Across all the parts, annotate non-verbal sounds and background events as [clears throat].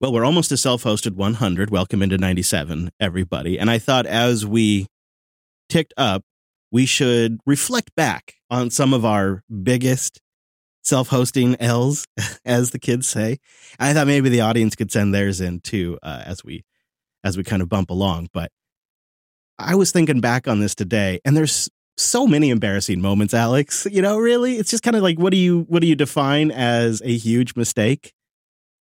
Well, we're almost to self hosted 100. Welcome into 97, everybody. And I thought as we ticked up, we should reflect back on some of our biggest self hosting L's, [laughs] as the kids say. I thought maybe the audience could send theirs in too uh, as we as we kind of bump along. But I was thinking back on this today, and there's so many embarrassing moments, Alex. You know, really, it's just kind of like what do you what do you define as a huge mistake?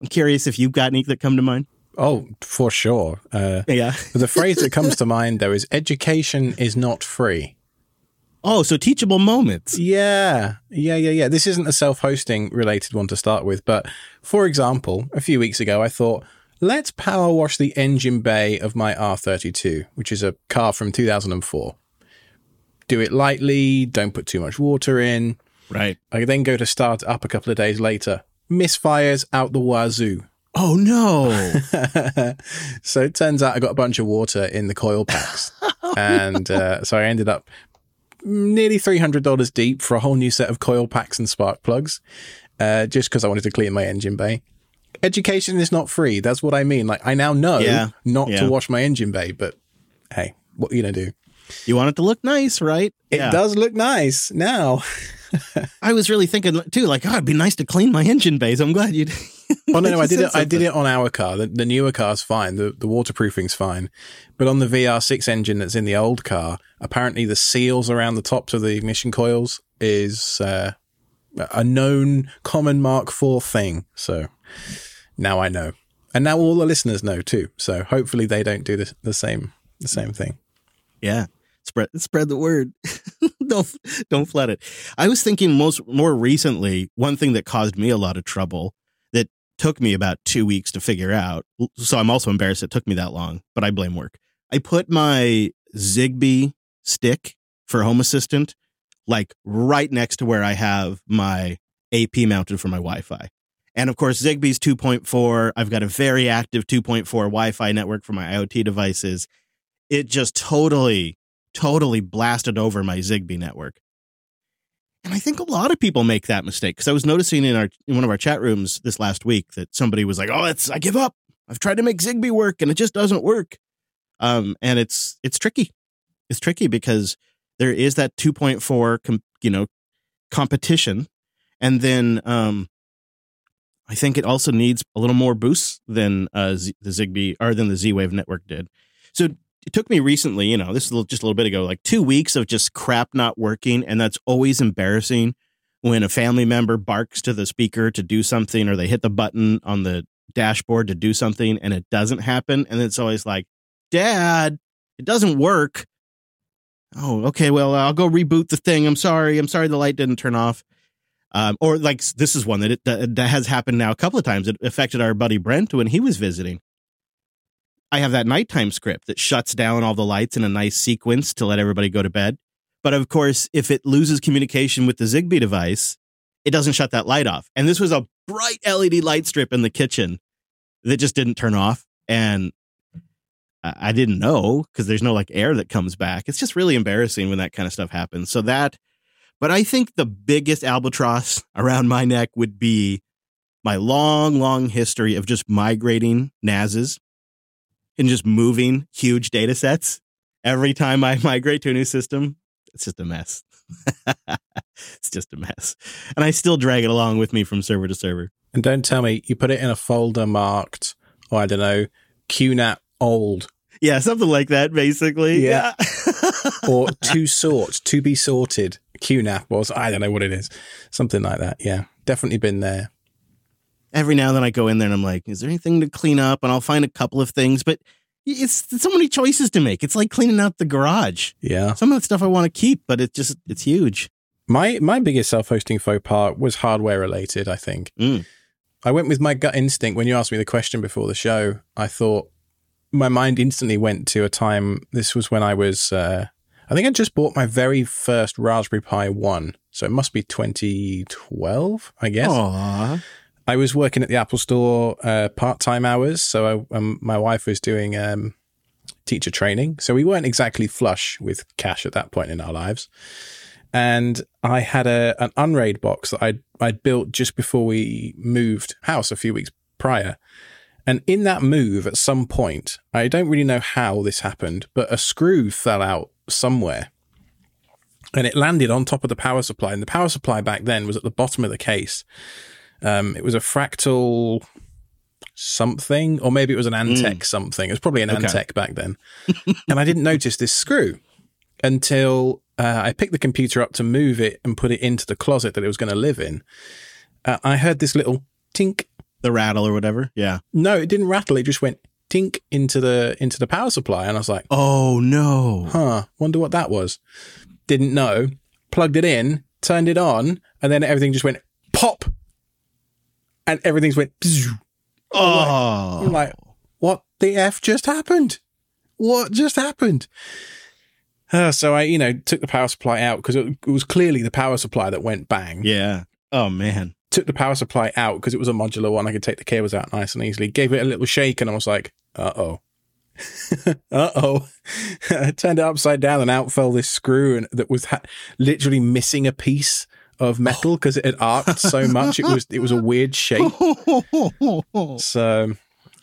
I'm curious if you've got any that come to mind. Oh, for sure. Uh, yeah. [laughs] the phrase that comes to mind though is education is not free. Oh, so teachable moments. Yeah. Yeah, yeah, yeah. This isn't a self hosting related one to start with, but for example, a few weeks ago, I thought, let's power wash the engine bay of my R32, which is a car from 2004. Do it lightly, don't put too much water in. Right. I then go to start up a couple of days later, misfires out the wazoo. Oh, no. [laughs] so it turns out I got a bunch of water in the coil packs. [laughs] and uh, so I ended up nearly $300 deep for a whole new set of coil packs and spark plugs uh, just because I wanted to clean my engine bay. Education is not free. That's what I mean. Like, I now know Yeah. not Yeah. to wash my engine bay, but hey, what are you to do? You want it to look nice, right? It Yeah. does look nice now. [laughs] [laughs] I was really thinking too, like, oh, it'd be nice to clean my engine bays. I'm glad you. did. Oh no, no, I [laughs] did said it. I did it on our car. The, the newer car's fine. The the waterproofing's fine, but on the VR6 engine that's in the old car, apparently the seals around the tops of the ignition coils is uh, a known common Mark IV thing. So now I know, and now all the listeners know too. So hopefully they don't do the the same the same thing. Yeah. Spread spread the word. [laughs] don't don't flood it. I was thinking most more recently, one thing that caused me a lot of trouble that took me about two weeks to figure out. So I'm also embarrassed it took me that long, but I blame work. I put my Zigbee stick for Home Assistant like right next to where I have my AP mounted for my Wi-Fi. And of course, Zigbee's 2.4. I've got a very active 2.4 Wi-Fi network for my IoT devices. It just totally totally blasted over my Zigbee network. And I think a lot of people make that mistake because I was noticing in our in one of our chat rooms this last week that somebody was like, "Oh, it's I give up. I've tried to make Zigbee work and it just doesn't work." Um, and it's it's tricky. It's tricky because there is that 2.4, com, you know, competition, and then um, I think it also needs a little more boost than uh, Z, the Zigbee or than the Z Wave network did. So it took me recently, you know, this is just a little bit ago, like two weeks of just crap not working. And that's always embarrassing when a family member barks to the speaker to do something or they hit the button on the dashboard to do something and it doesn't happen. And it's always like, Dad, it doesn't work. Oh, okay. Well, I'll go reboot the thing. I'm sorry. I'm sorry the light didn't turn off. Um, or like this is one that it that, that has happened now a couple of times. It affected our buddy Brent when he was visiting. I have that nighttime script that shuts down all the lights in a nice sequence to let everybody go to bed. But of course, if it loses communication with the Zigbee device, it doesn't shut that light off. And this was a bright LED light strip in the kitchen that just didn't turn off. And I didn't know because there's no like air that comes back. It's just really embarrassing when that kind of stuff happens. So that, but I think the biggest albatross around my neck would be my long, long history of just migrating NASs and just moving huge data sets. Every time I migrate to a new system, it's just a mess. [laughs] it's just a mess. And I still drag it along with me from server to server. And don't tell me you put it in a folder marked, or I don't know, QNAP old Yeah, something like that, basically. Yeah. [laughs] or [laughs] to sort, to be sorted. QNAP was, I don't know what it is. Something like that. Yeah. Definitely been there. Every now and then I go in there and I'm like, is there anything to clean up? And I'll find a couple of things, but it's, it's so many choices to make. It's like cleaning out the garage. Yeah. Some of the stuff I want to keep, but it's just, it's huge. My my biggest self hosting faux pas was hardware related, I think. Mm. I went with my gut instinct when you asked me the question before the show. I thought my mind instantly went to a time. This was when I was, uh, I think I just bought my very first Raspberry Pi 1. So it must be 2012, I guess. Aw. I was working at the Apple Store uh, part time hours, so I, um, my wife was doing um, teacher training. So we weren't exactly flush with cash at that point in our lives. And I had a an Unraid box that I'd I'd built just before we moved house a few weeks prior, And in that move, at some point, I don't really know how this happened, but a screw fell out somewhere and it landed on top of the power supply. And the power supply back then was at the bottom of the case. Um, it was a fractal something, or maybe it was an Antec mm. something. It was probably an okay. Antec back then. and I didn't notice this screw until uh, I picked the computer up to move it and put it into the closet that it was going to live in. Uh, I heard this little tink, the rattle or whatever. Yeah. No, it didn't rattle. It just went tink into the into the power supply, and I was like, "Oh no!" Huh? Wonder what that was. Didn't know. Plugged it in, turned it on, and then everything just went pop, and everything's went. Oh, I'm like, what the f just happened? What just happened? Uh, so I, you know, took the power supply out because it, it was clearly the power supply that went bang. Yeah. Oh man. Took the power supply out because it was a modular one. I could take the cables out nice and easily. Gave it a little shake, and I was like, "Uh oh, [laughs] uh oh." I [laughs] turned it upside down, and out fell this screw, and that was ha- literally missing a piece of metal because it had arced so much. It was it was a weird shape. [laughs] so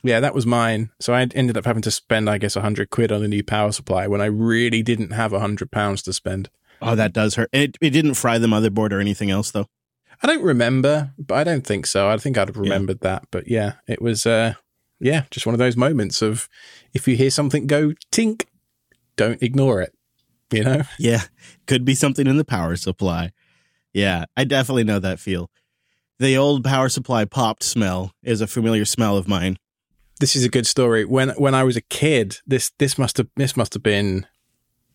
yeah, that was mine. So I ended up having to spend, I guess, a hundred quid on a new power supply when I really didn't have a hundred pounds to spend. Oh, that does hurt. It it didn't fry the motherboard or anything else though. I don't remember, but I don't think so. I think I'd have remembered yeah. that. But yeah, it was uh yeah, just one of those moments of if you hear something go tink, don't ignore it. You know? Yeah. Could be something in the power supply. Yeah, I definitely know that feel. The old power supply popped smell is a familiar smell of mine. This is a good story. When when I was a kid, this this must have this must have been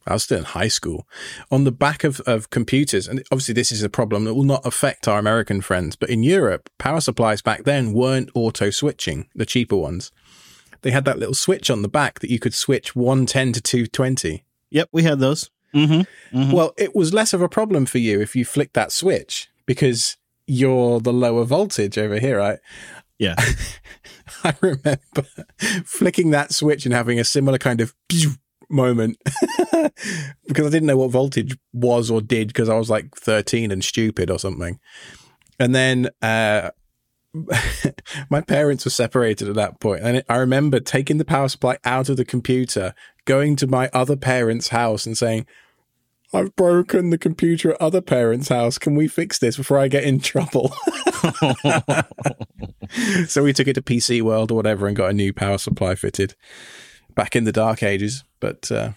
I was still in high school. On the back of, of computers, and obviously this is a problem that will not affect our American friends, but in Europe, power supplies back then weren't auto switching, the cheaper ones. They had that little switch on the back that you could switch 110 to 220. Yep, we had those. Mm-hmm. Mm-hmm. Well, it was less of a problem for you if you flicked that switch because you're the lower voltage over here, right? Yeah. [laughs] I remember flicking that switch and having a similar kind of moment [laughs] because I didn't know what voltage was or did because I was like 13 and stupid or something. And then uh, [laughs] my parents were separated at that point, and I remember taking the power supply out of the computer, going to my other parents' house, and saying, "I've broken the computer at other parents' house. Can we fix this before I get in trouble?" [laughs] so we took it to PC World or whatever and got a new power supply fitted. Back in the dark ages, but uh,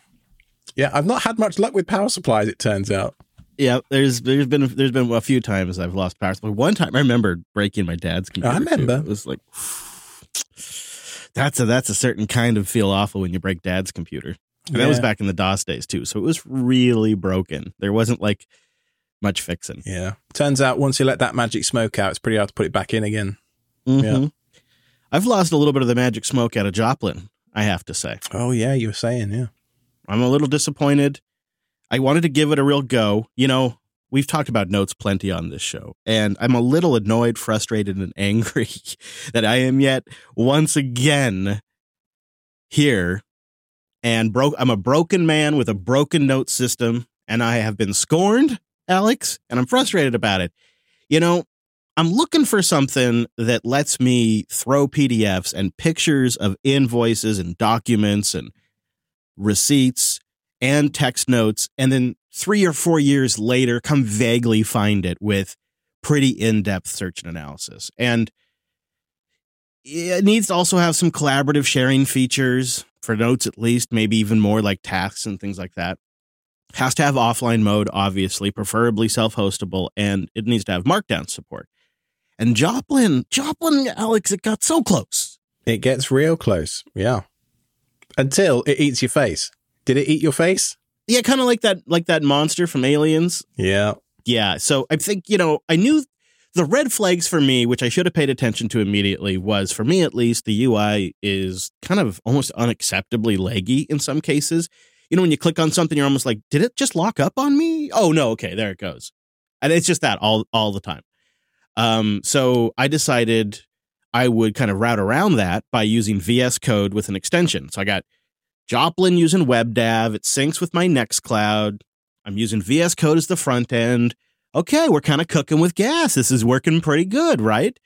yeah, I've not had much luck with power supplies. It turns out. Yeah, there's there's been there's been a few times I've lost power supply. One time I remember breaking my dad's computer. I remember too. it was like [sighs] that's a that's a certain kind of feel awful when you break dad's computer. And yeah. that was back in the DOS days too, so it was really broken. There wasn't like much fixing. Yeah, turns out once you let that magic smoke out, it's pretty hard to put it back in again. Mm-hmm. Yeah, I've lost a little bit of the magic smoke out of Joplin. I have to say. Oh yeah, you were saying yeah. I'm a little disappointed. I wanted to give it a real go. You know, we've talked about notes plenty on this show, and I'm a little annoyed, frustrated, and [laughs] angry that I am yet once again here and broke. I'm a broken man with a broken note system, and I have been scorned, Alex, and I'm frustrated about it. You know, I'm looking for something that lets me throw PDFs and pictures of invoices and documents and receipts and text notes, and then three or four years later, come vaguely find it with pretty in depth search and analysis. And it needs to also have some collaborative sharing features for notes, at least, maybe even more like tasks and things like that. Has to have offline mode, obviously, preferably self hostable, and it needs to have markdown support. And Joplin, Joplin, Alex, it got so close. It gets real close. Yeah. Until it eats your face. Did it eat your face? Yeah, kind of like that, like that monster from Aliens. Yeah, yeah. So I think you know, I knew the red flags for me, which I should have paid attention to immediately, was for me at least the UI is kind of almost unacceptably leggy in some cases. You know, when you click on something, you're almost like, did it just lock up on me? Oh no, okay, there it goes, and it's just that all all the time. Um, so I decided I would kind of route around that by using VS Code with an extension. So I got Joplin using WebDAV. It syncs with my Nextcloud. I'm using VS Code as the front end. Okay, we're kind of cooking with gas. This is working pretty good, right?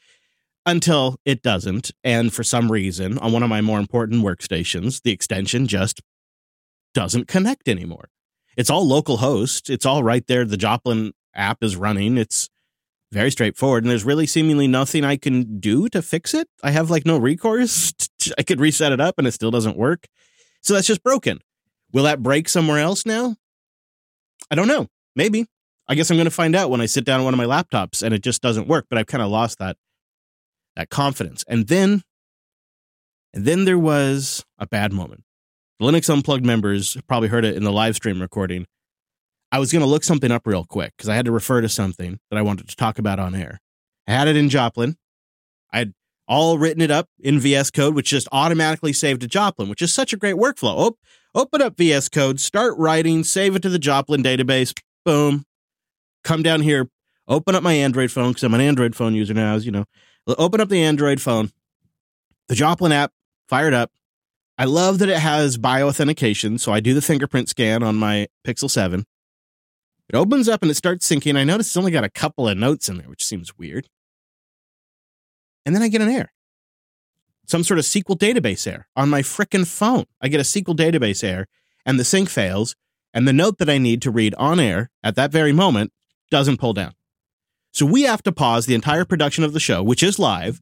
until it doesn't. And for some reason, on one of my more important workstations, the extension just doesn't connect anymore. It's all local host. It's all right there. The Joplin app is running. It's very straightforward. And there's really seemingly nothing I can do to fix it. I have like no recourse. [laughs] I could reset it up and it still doesn't work. So that's just broken. Will that break somewhere else now? I don't know. Maybe. I guess I'm going to find out when I sit down on one of my laptops and it just doesn't work, but I've kind of lost that that confidence. And then and then there was a bad moment. The Linux Unplugged members probably heard it in the live stream recording. I was going to look something up real quick because I had to refer to something that I wanted to talk about on air. I had it in Joplin. I had all written it up in VS Code, which just automatically saved to Joplin, which is such a great workflow. Oh, open up VS Code, start writing, save it to the Joplin database. Boom. Come down here, open up my Android phone because I'm an Android phone user now, as you know. Open up the Android phone, the Joplin app, fired up. I love that it has bioauthentication. So I do the fingerprint scan on my Pixel 7. It opens up and it starts syncing. I notice it's only got a couple of notes in there, which seems weird. And then I get an error. Some sort of SQL database error on my frickin' phone. I get a SQL database error and the sync fails. And the note that I need to read on air at that very moment doesn't pull down. So we have to pause the entire production of the show, which is live,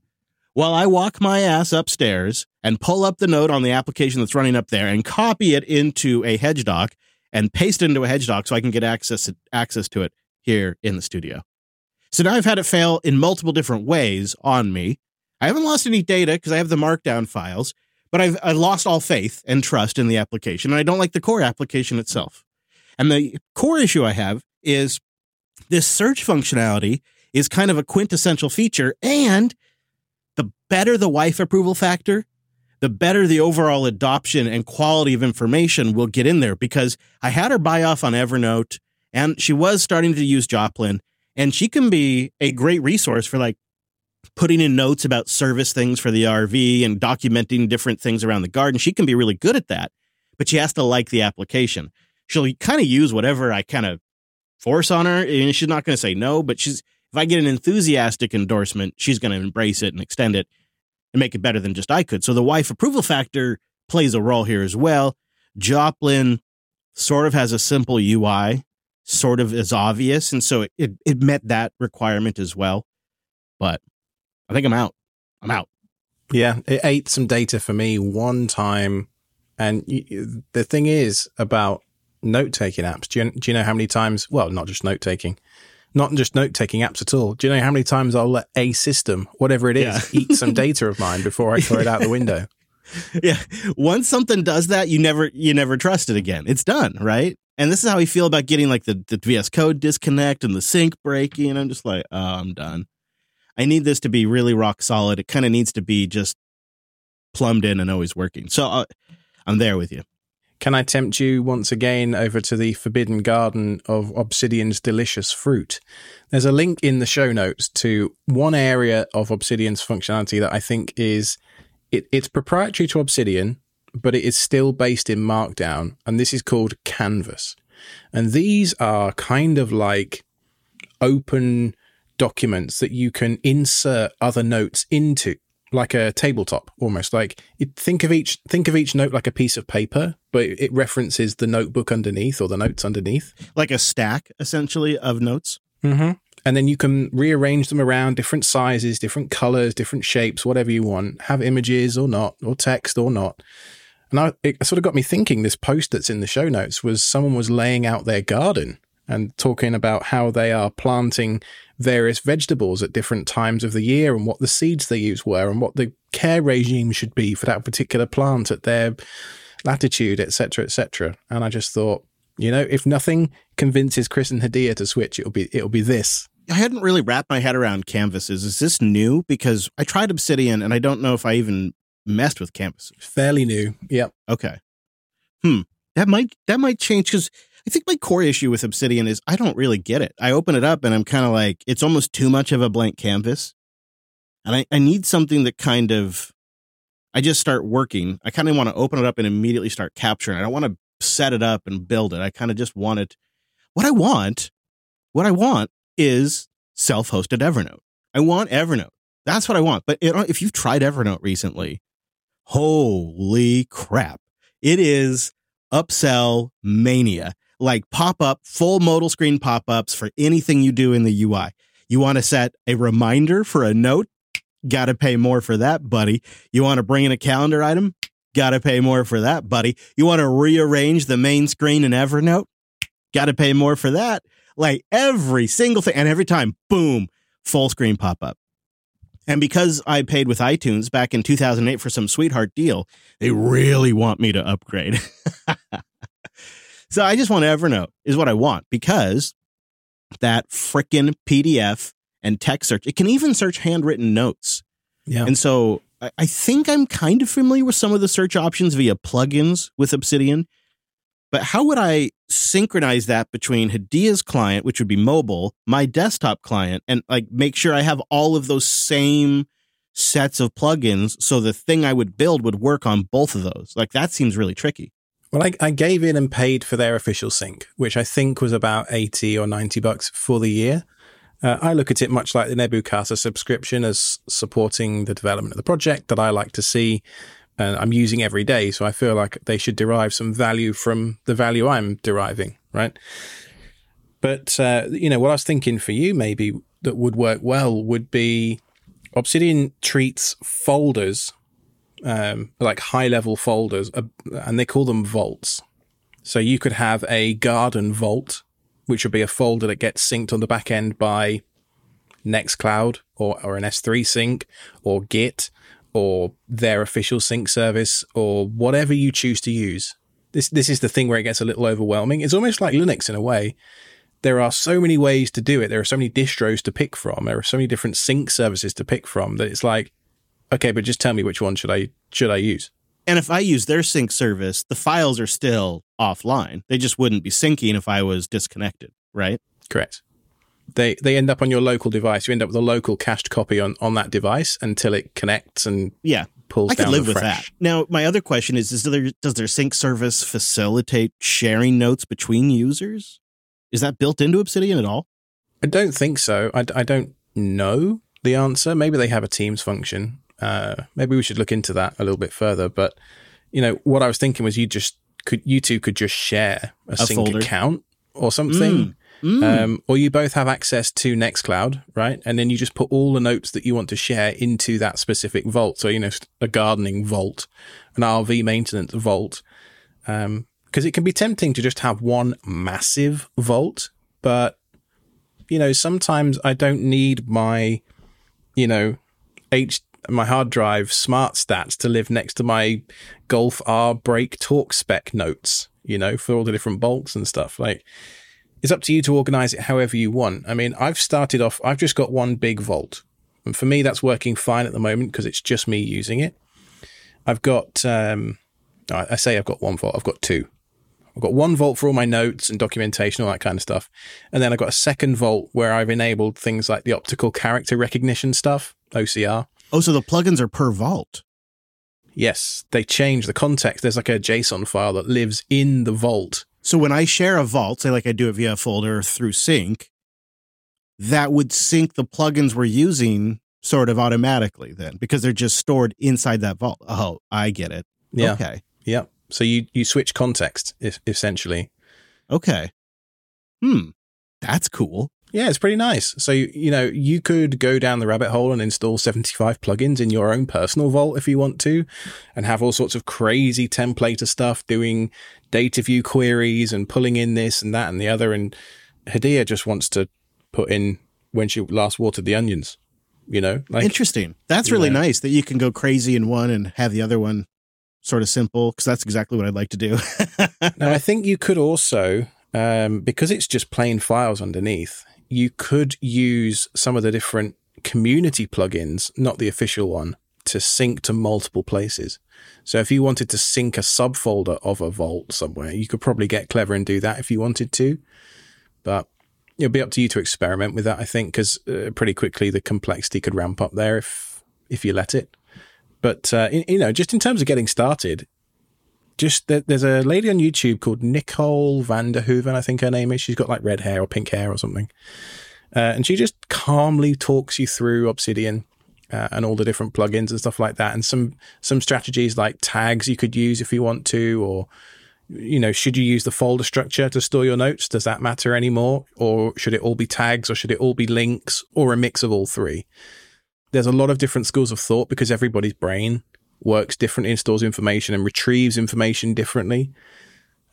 while I walk my ass upstairs and pull up the note on the application that's running up there and copy it into a HedgeDoc and paste it into a HedgeDoc so I can get access access to it here in the studio. So now I've had it fail in multiple different ways on me. I haven't lost any data because I have the markdown files, but I've I lost all faith and trust in the application, and I don't like the core application itself. And the core issue I have is this search functionality is kind of a quintessential feature, and the better the wife approval factor, the better the overall adoption and quality of information will get in there because I had her buy off on Evernote and she was starting to use Joplin and she can be a great resource for like putting in notes about service things for the RV and documenting different things around the garden. She can be really good at that, but she has to like the application. She'll kind of use whatever I kind of force on her. And she's not going to say no, but she's, if I get an enthusiastic endorsement, she's going to embrace it and extend it and make it better than just I could. So the wife approval factor plays a role here as well. Joplin sort of has a simple UI, sort of is obvious. And so it, it, it met that requirement as well. But I think I'm out. I'm out. Yeah, it ate some data for me one time. And the thing is about note taking apps. Do you, do you know how many times? Well, not just note taking, not just note taking apps at all. Do you know how many times I'll let a system, whatever it is, yeah. eat some [laughs] data of mine before I throw it out the window? [laughs] Yeah. Once something does that, you never you never trust it again. It's done, right? And this is how we feel about getting like the, the VS Code disconnect and the sync breaking. And I'm just like, oh, I'm done. I need this to be really rock solid. It kind of needs to be just plumbed in and always working. So uh, I'm there with you. Can I tempt you once again over to the forbidden garden of Obsidian's delicious fruit? There's a link in the show notes to one area of Obsidian's functionality that I think is it, it's proprietary to Obsidian, but it is still based in Markdown, and this is called Canvas. And these are kind of like open documents that you can insert other notes into like a tabletop almost. Like think of each think of each note like a piece of paper but it references the notebook underneath or the notes underneath. Like a stack essentially of notes? Mm-hmm. and then you can rearrange them around different sizes different colors different shapes whatever you want have images or not or text or not. And I, it sort of got me thinking this post that's in the show notes was someone was laying out their garden and talking about how they are planting various vegetables at different times of the year and what the seeds they use were and what the care regime should be for that particular plant at their latitude, etc., etc. And I just thought, you know, if nothing convinces Chris and Hadia to switch, it'll be it'll be this. I hadn't really wrapped my head around canvases. Is this new? Because I tried Obsidian and I don't know if I even messed with canvases. Fairly new. Yep. Okay. Hmm. That might that might change because I think my core issue with Obsidian is I don't really get it. I open it up and I'm kind of like, it's almost too much of a blank canvas. And I, I need something that kind of, I just start working. I kind of want to open it up and immediately start capturing. I don't want to set it up and build it. I kind of just want it. What I want, what I want is self hosted Evernote. I want Evernote. That's what I want. But it, if you've tried Evernote recently, holy crap. It is upsell mania. Like pop up, full modal screen pop ups for anything you do in the UI. You want to set a reminder for a note? Got to pay more for that, buddy. You want to bring in a calendar item? Got to pay more for that, buddy. You want to rearrange the main screen in Evernote? Got to pay more for that. Like every single thing. And every time, boom, full screen pop up. And because I paid with iTunes back in 2008 for some sweetheart deal, they really want me to upgrade. [laughs] so I just want Evernote is what I want because that freaking PDF and text search, it can even search handwritten notes. Yeah. And so I, I think I'm kind of familiar with some of the search options via plugins with Obsidian. But how would I synchronize that between Hadia's client, which would be mobile, my desktop client, and like make sure I have all of those same sets of plugins so the thing I would build would work on both of those? Like that seems really tricky. Well, I, I gave in and paid for their official sync, which I think was about 80 or 90 bucks for the year. Uh, I look at it much like the Nebuchadnezzar subscription as supporting the development of the project that I like to see and I'm using every day. So I feel like they should derive some value from the value I'm deriving, right? But, uh, you know, what I was thinking for you maybe that would work well would be Obsidian treats folders, um, like high level folders, uh, and they call them vaults. So you could have a garden vault, which would be a folder that gets synced on the back end by Nextcloud or, or an S3 sync or Git or their official sync service or whatever you choose to use. This this is the thing where it gets a little overwhelming. It's almost like Linux in a way. There are so many ways to do it. There are so many distros to pick from. There are so many different sync services to pick from that it's like, okay, but just tell me which one should I should I use? And if I use their sync service, the files are still offline. They just wouldn't be syncing if I was disconnected, right? Correct. They they end up on your local device. You end up with a local cached copy on, on that device until it connects and yeah pulls. I could down live the with that. Now, my other question is: Is there does their sync service facilitate sharing notes between users? Is that built into Obsidian at all? I don't think so. I, I don't know the answer. Maybe they have a Teams function. Uh, maybe we should look into that a little bit further. But you know, what I was thinking was you just could you two could just share a, A sync folder. account or something. Mm. Um, or you both have access to Nextcloud, right? And then you just put all the notes that you want to share into that specific vault. So, you know, a gardening vault, an RV maintenance vault. Um, because it can be tempting to just have one massive vault, but you know, sometimes I don't need my, you know, H my hard drive smart stats to live next to my Golf R brake torque spec notes, you know, for all the different bolts and stuff. Like it's up to you to organize it however you want. I mean, I've started off, I've just got one big vault. And for me, that's working fine at the moment because it's just me using it. I've got, um, I I say I've got one vault, I've got two. I've got one vault for all my notes and documentation, all that kind of stuff. And then I've got a second vault where I've enabled things like the optical character recognition stuff, OCR. Oh, so the plugins are per vault. Yes, they change the context. There's like a JSON file that lives in the vault. So when I share a vault, say like I do it via a folder through sync, that would sync the plugins we're using sort of automatically then because they're just stored inside that vault. Oh, I get it. Yeah. Okay. Yeah. So you, you switch context es- essentially. Okay. Hmm. That's cool. Yeah, it's pretty nice. So, you, know, you could go down the rabbit hole and install 75 plugins in your own personal vault if you want to, and have all sorts of crazy templater stuff doing data view queries and pulling in this and that and the other. And Hadia just wants to put in when she last watered the onions, you know? Like, Interesting. That's really Yeah. nice that you can go crazy in one and have the other one sort of simple because that's exactly what I'd like to do. Now, I [laughs] think you could also, um, because it's just plain files underneath, you could use some of the different community plugins, not the official one, to sync to multiple places. So if you wanted to sync a subfolder of a vault somewhere, you could probably get clever and do that if you wanted to. But it'll be up to you to experiment with that, I think, because uh, pretty quickly the complexity could ramp up there if if you let it. But uh, you know, just in terms of getting started, just there's a lady on YouTube called Nicole Vanderhoeven, I think her name is. She's got like red hair or pink hair or something. Uh, and she just calmly talks you through Obsidian uh, and all the different plugins and stuff like that, and some some strategies like tags you could use if you want to, or you know, should you use the folder structure to store your notes? Does that matter anymore? Or should it all be tags or should it all be links or a mix of all three? There's a lot of different schools of thought because everybody's brain works differently and stores information and retrieves information differently.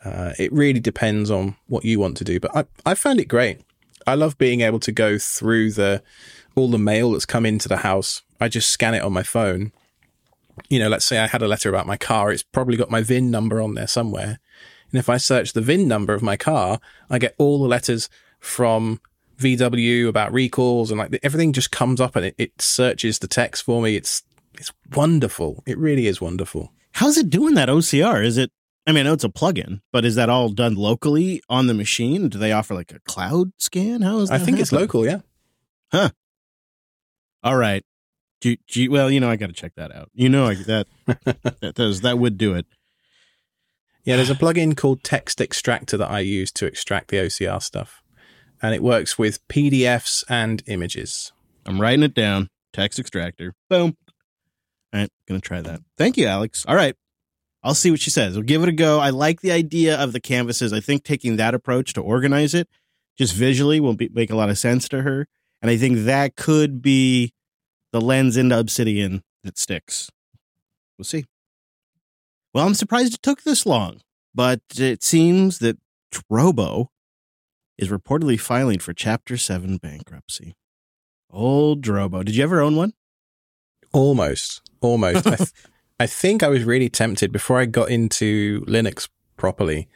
Uh, it really depends on what you want to do, but I, I found it great. I love being able to go through the all the mail that's come into the house. I just scan it on my phone. You know, let's say I had a letter about my car. It's probably got my VIN number on there somewhere. And if I search the VIN number of my car, I get all the letters from VW about recalls and like everything just comes up and it, it searches the text for me. It's it's wonderful. It really is wonderful. How's it doing that OCR? Is it I mean, I know it's a plugin, but is that all done locally on the machine? Do they offer like a cloud scan? How is that? I think happen? it's local, yeah. Huh. All right. G- G- well, you know, I got to check that out. You know, I, that [laughs] that does that would do it. Yeah, there's a plugin called Text Extractor that I use to extract the OCR stuff, and it works with PDFs and images. I'm writing it down. Text extractor. Boom. All right, gonna try that. Thank you, Alex. All right. I'll see what she says. We'll give it a go. I like the idea of the canvases. I think taking that approach to organize it just visually will be, make a lot of sense to her. And I think that could be the lens into Obsidian that sticks. We'll see. Well, I'm surprised it took this long, but it seems that Drobo is reportedly filing for Chapter 7 bankruptcy. Old Drobo. Did you ever own one? Almost. Almost. I, th- [laughs] I think I was really tempted before I got into Linux properly.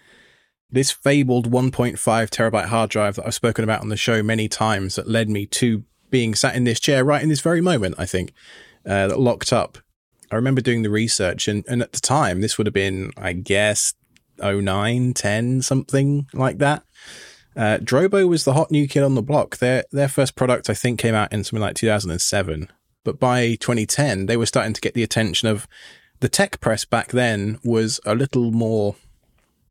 This fabled 1.5 terabyte hard drive that I've spoken about on the show many times that led me to being sat in this chair right in this very moment, I think, uh, that locked up. I remember doing the research, and, and at the time, this would have been, I guess, 09, 10, something like that. Uh, Drobo was the hot new kid on the block. Their their first product, I think, came out in something like 2007. But by 2010, they were starting to get the attention of the tech press back then was a little more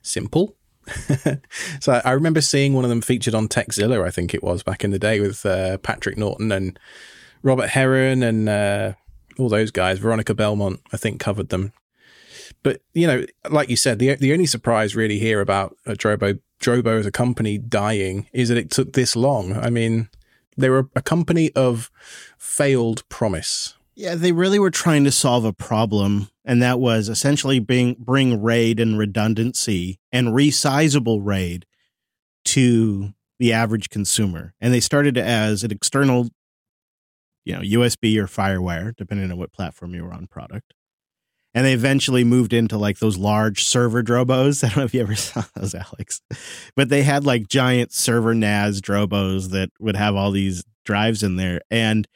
simple. [laughs] so I remember seeing one of them featured on Tekzilla, I think it was back in the day with uh, Patrick Norton and Robert Heron and uh, all those guys. Veronica Belmont, I think, covered them. But you know, like you said, the the only surprise really here about uh, Drobo Drobo as a company dying is that it took this long. I mean, they were a company of failed promise. Yeah, they really were trying to solve a problem, and that was essentially bring bring RAID and redundancy and resizable RAID to the average consumer. And they started as an external, you know, USB or FireWire, depending on what platform you were on product. And they eventually moved into like those large server drobos. [laughs] I don't know if you ever saw those, Alex, but they had like giant server NAS drobos that would have all these drives in there. And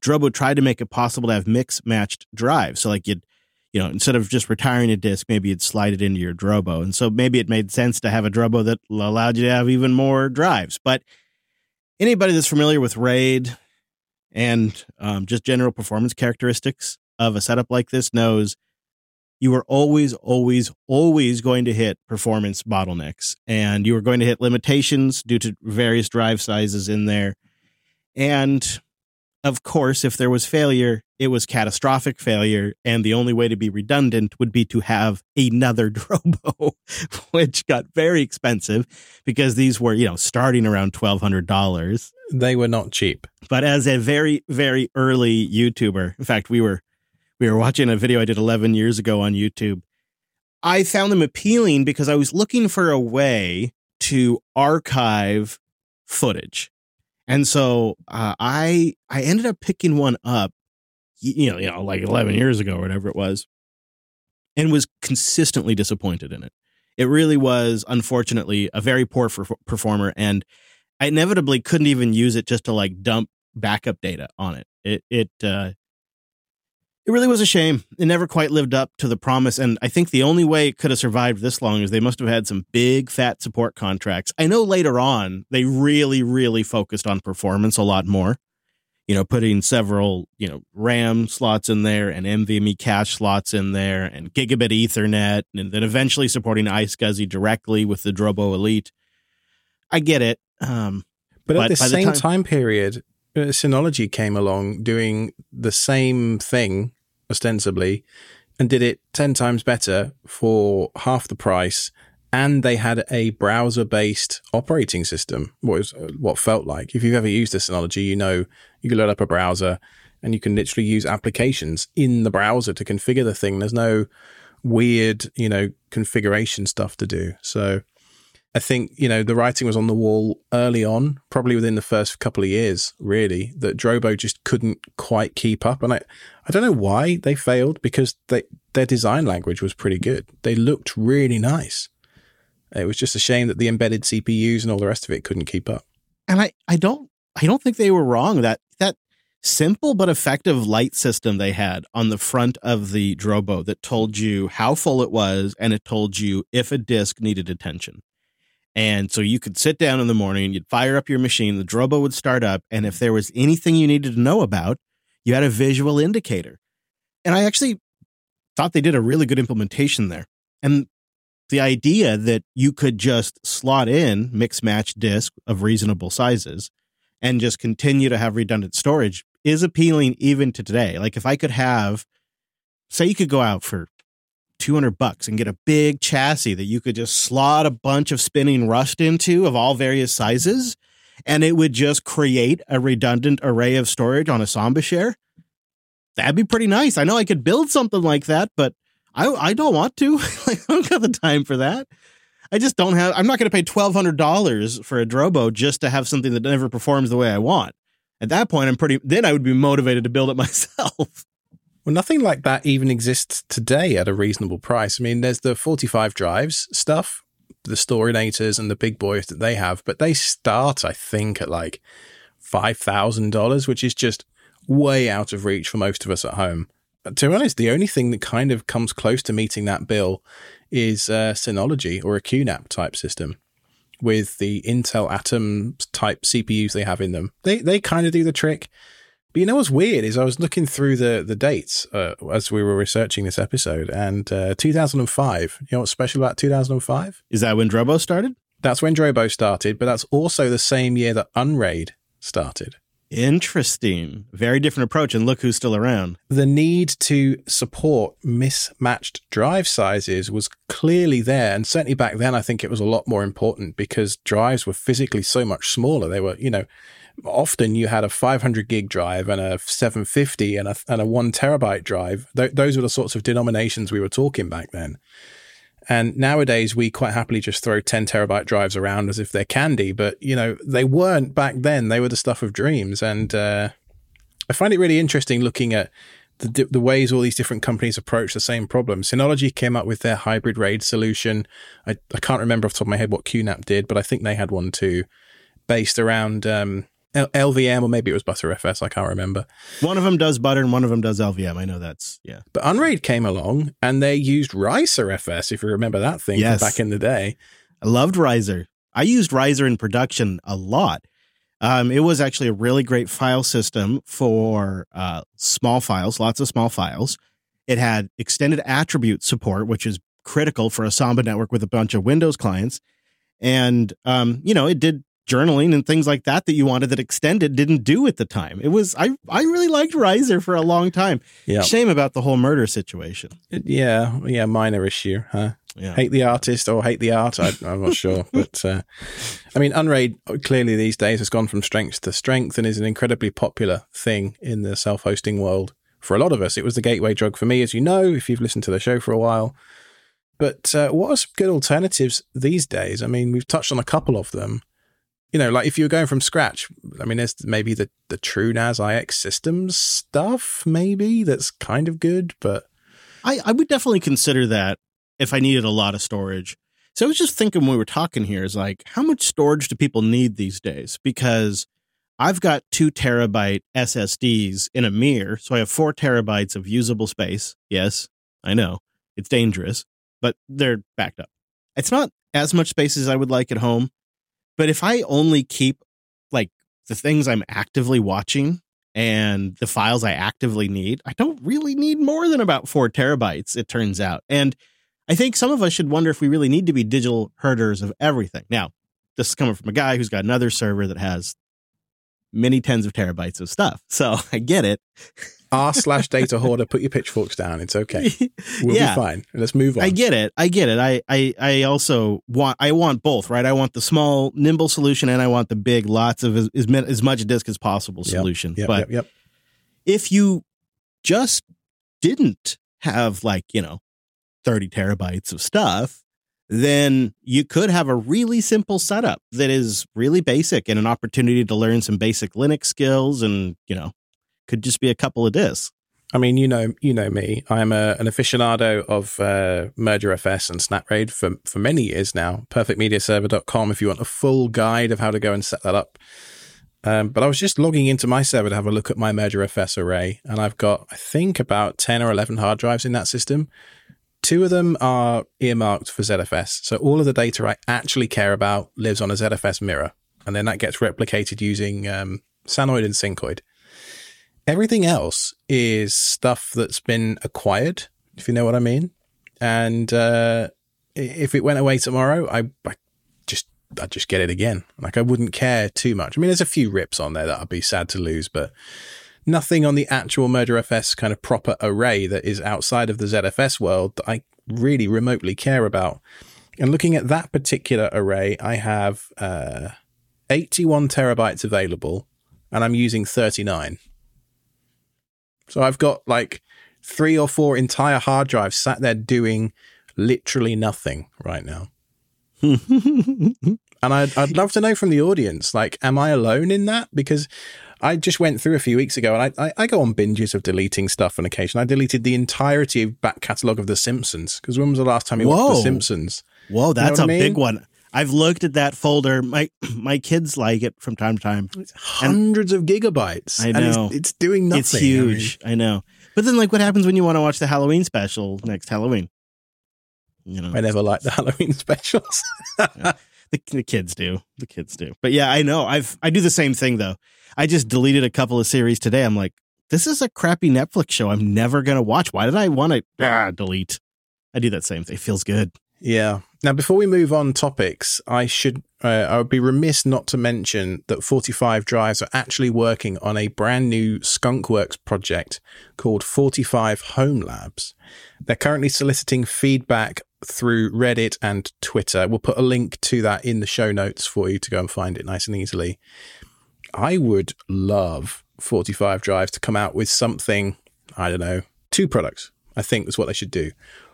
Drobo tried to make it possible to have mix matched drives. So like you'd, you know, instead of just retiring a disk, maybe you'd slide it into your Drobo. And so maybe it made sense to have a Drobo that allowed you to have even more drives. But anybody that's familiar with RAID and um, just general performance characteristics of a setup like this knows you are always, always, always going to hit performance bottlenecks and you are going to hit limitations due to various drive sizes in there. And of course, if there was failure, it was catastrophic failure. And the only way to be redundant would be to have another [laughs] Drobo, which got very expensive because these were, you know, starting around $1,200. They were not cheap. But as a very, very early YouTuber, in fact, we were we were watching a video I did 11 years ago on YouTube. I found them appealing because I was looking for a way to archive footage. And so uh, I I ended up picking one up, you know, you know, like 11 years ago or whatever it was, and was consistently disappointed in it. It really was, unfortunately, a very poor for- performer, and I inevitably couldn't even use it just to like dump backup data on it. It it uh, it really was a shame. It never quite lived up to the promise. And I think the only way it could have survived this long is they must have had some big fat support contracts. I know later on they really, really focused on performance a lot more. You know, putting several, you know, RAM slots in there and NVMe cache slots in there and gigabit Ethernet, and then eventually supporting iSCSI directly with the Drobo Elite. I get it. Um, but, But at the by the same time- time period, uh, Synology came along doing the same thing ostensibly and did it 10 times better for half the price and they had a browser based operating system what was uh, what felt like. If you've ever used a synology you know you can load up a browser and you can literally use applications in the browser to configure the thing. There's no weird you know configuration stuff to do. So I think, you know, the writing was on the wall early on, probably within the first couple of years, really, that Drobo just couldn't quite keep up. And I, I don't know why they failed because they, their design language was pretty good. They looked really nice. It was just a shame that the embedded CPUs and all the rest of it couldn't keep up. And I, I don't I don't think they were wrong. That that simple but effective light system they had on the front of the Drobo that told you how full it was and it told you if a disk needed attention. And so you could sit down in the morning, you'd fire up your machine, the Drobo would start up, and if there was anything you needed to know about, you had a visual indicator. And I actually thought they did a really good implementation there. And the idea that you could just slot in mix match disk of reasonable sizes and just continue to have redundant storage is appealing even to today. Like if I could have, say, you could go out for 200 bucks and get a big chassis that you could just slot a bunch of spinning rust into of all various sizes and it would just create a redundant array of storage on a Samba share. That'd be pretty nice. I know I could build something like that, but I I don't want to. [laughs] I don't got the time for that. I just don't have I'm not going to pay $1200 for a Drobo just to have something that never performs the way I want. At that point I'm pretty then I would be motivated to build it [laughs] myself. Well, nothing like that even exists today at a reasonable price. I mean, there's the 45 drives stuff, the Storinators and the big boys that they have, but they start, I think, at like $5,000, which is just way out of reach for most of us at home. But to be honest, the only thing that kind of comes close to meeting that bill is uh, Synology or a QNAP type system with the Intel Atom type CPUs they have in them. They they kind of do the trick. But you know what's weird is I was looking through the the dates uh, as we were researching this episode, and uh, 2005. You know what's special about 2005? Is that when Drobo started? That's when Drobo started, but that's also the same year that Unraid started. Interesting. Very different approach, and look who's still around. The need to support mismatched drive sizes was clearly there, and certainly back then, I think it was a lot more important because drives were physically so much smaller. They were, you know, often you had a 500 gig drive and a 750 and a, and a one terabyte drive. Th- those were the sorts of denominations we were talking back then. And nowadays, we quite happily just throw 10 terabyte drives around as if they're candy. But, you know, they weren't back then. They were the stuff of dreams. And uh, I find it really interesting looking at the, the ways all these different companies approach the same problem. Synology came up with their hybrid RAID solution. I, I can't remember off the top of my head what QNAP did, but I think they had one too, based around um, LVM or maybe it was Btrfs. I can't remember. One of them does Butter and one of them does LVM. I know that's yeah. But Unraid came along and they used ReiserFS. If you remember that thing yes. back in the day, I loved Reiser. I used Reiser in production a lot. Um, it was actually a really great file system for uh, small files, lots of small files. It had extended attribute support, which is critical for a Samba network with a bunch of Windows clients. And, um, you know, it did journaling and things like that that you wanted that extended didn't do at the time. It was I I really liked Reiser for a long time. Yeah. Shame about the whole murder situation. yeah, yeah, minor issue, huh? Yeah. Hate the artist or hate the art? I, am not sure, [laughs] but uh, I mean, Unraid clearly these days has gone from strength to strength and is an incredibly popular thing in the self-hosting world for a lot of us. It was the gateway drug for me, as you know, if you've listened to the show for a while. But uh, what are some good alternatives these days? I mean, we've touched on a couple of them you know, like if you were going from scratch, I mean, there's maybe the the TrueNAS IX systems stuff, maybe that's kind of good, but I I would definitely consider that if I needed a lot of storage. So I was just thinking when we were talking here is like, how much storage do people need these days? Because I've got two terabyte SSDs in a mirror, so I have four terabytes of usable space. Yes, I know it's dangerous, but they're backed up. It's not as much space as I would like at home but if I only keep like the things I'm actively watching and the files I actively need, I don't really need more than about four terabytes, it turns out. And I think some of us should wonder if we really need to be digital herders of everything. Now, this is coming from a guy who's got another server that has many tens of terabytes of stuff. So [laughs] I get it. R slash [laughs] data hoarder, put your pitchforks down. It's okay. [laughs] We'll Yeah. be fine. Let's move on. I get it. I get it. I, I I also want I want both, right? I want the small, nimble solution, and I want the big, lots of as as, as much disk as possible Yep. solution. Yep, but yep, yep. if you just didn't have like you know thirty terabytes of stuff, then you could have a really simple setup that is really basic and an opportunity to learn some basic Linux skills, and you know could just be a couple of disks. I mean, you know, you know me. I'm a, an aficionado of uh, Merger FS and SnapRaid for for many years now. PerfectMediaServer.com if you want a full guide of how to go and set that up. Um, but I was just logging into my server to have a look at my Merger FS array, and I've got I think about ten or eleven hard drives in that system. Two of them are earmarked for ZFS, so all of the data I actually care about lives on a ZFS mirror, and then that gets replicated using um, Sanoid and Syncoid. Everything else is stuff that's been acquired, if you know what I mean. And uh, if it went away tomorrow, I, I just I'd just get it again. Like I wouldn't care too much. I mean, there's a few rips on there that I'd be sad to lose, but nothing on the actual Merger FS kind of proper array that is outside of the ZFS world that I really remotely care about. And looking at that particular array, I have uh, 81 terabytes available, and I'm using 39. So I've got like three or four entire hard drives sat there doing literally nothing right now. [laughs] And I'd, I'd love to know from the audience, like, am I alone in that? Because I just went through a few weeks ago and I, I, I go on binges of deleting stuff on occasion. I deleted the entirety of back catalogue of The Simpsons because when was the last time you watched The Simpsons? Whoa, that's what a I big one. I've looked at that folder. My [clears throat] my kids like it from time to time. Hundreds of gigabytes. I And know. it's, it's doing nothing. it's I mean, huge. I, know. But then, like, what happens when you want to watch the Halloween special next Halloween? You know, I never liked the [laughs] Halloween specials. the, the kids do. The kids do. But yeah, I know. I've I do the same thing though. I just deleted a couple of series today. I'm like, this is a crappy Netflix show. I'm never gonna watch. Why did I want to ah, delete? I do that same thing. It feels good. Yeah. Now, before we move on topics, I should uh, I would be remiss not to mention that 45 Drives are actually working on a brand new Skunkworks project called 45 Home Labs. They're currently soliciting feedback through Reddit and Twitter. We'll put a link to that in the show notes for you to go and find it nice and easily. I would love 45 Drives to come out with something, I don't know, two products, I think is what they should do.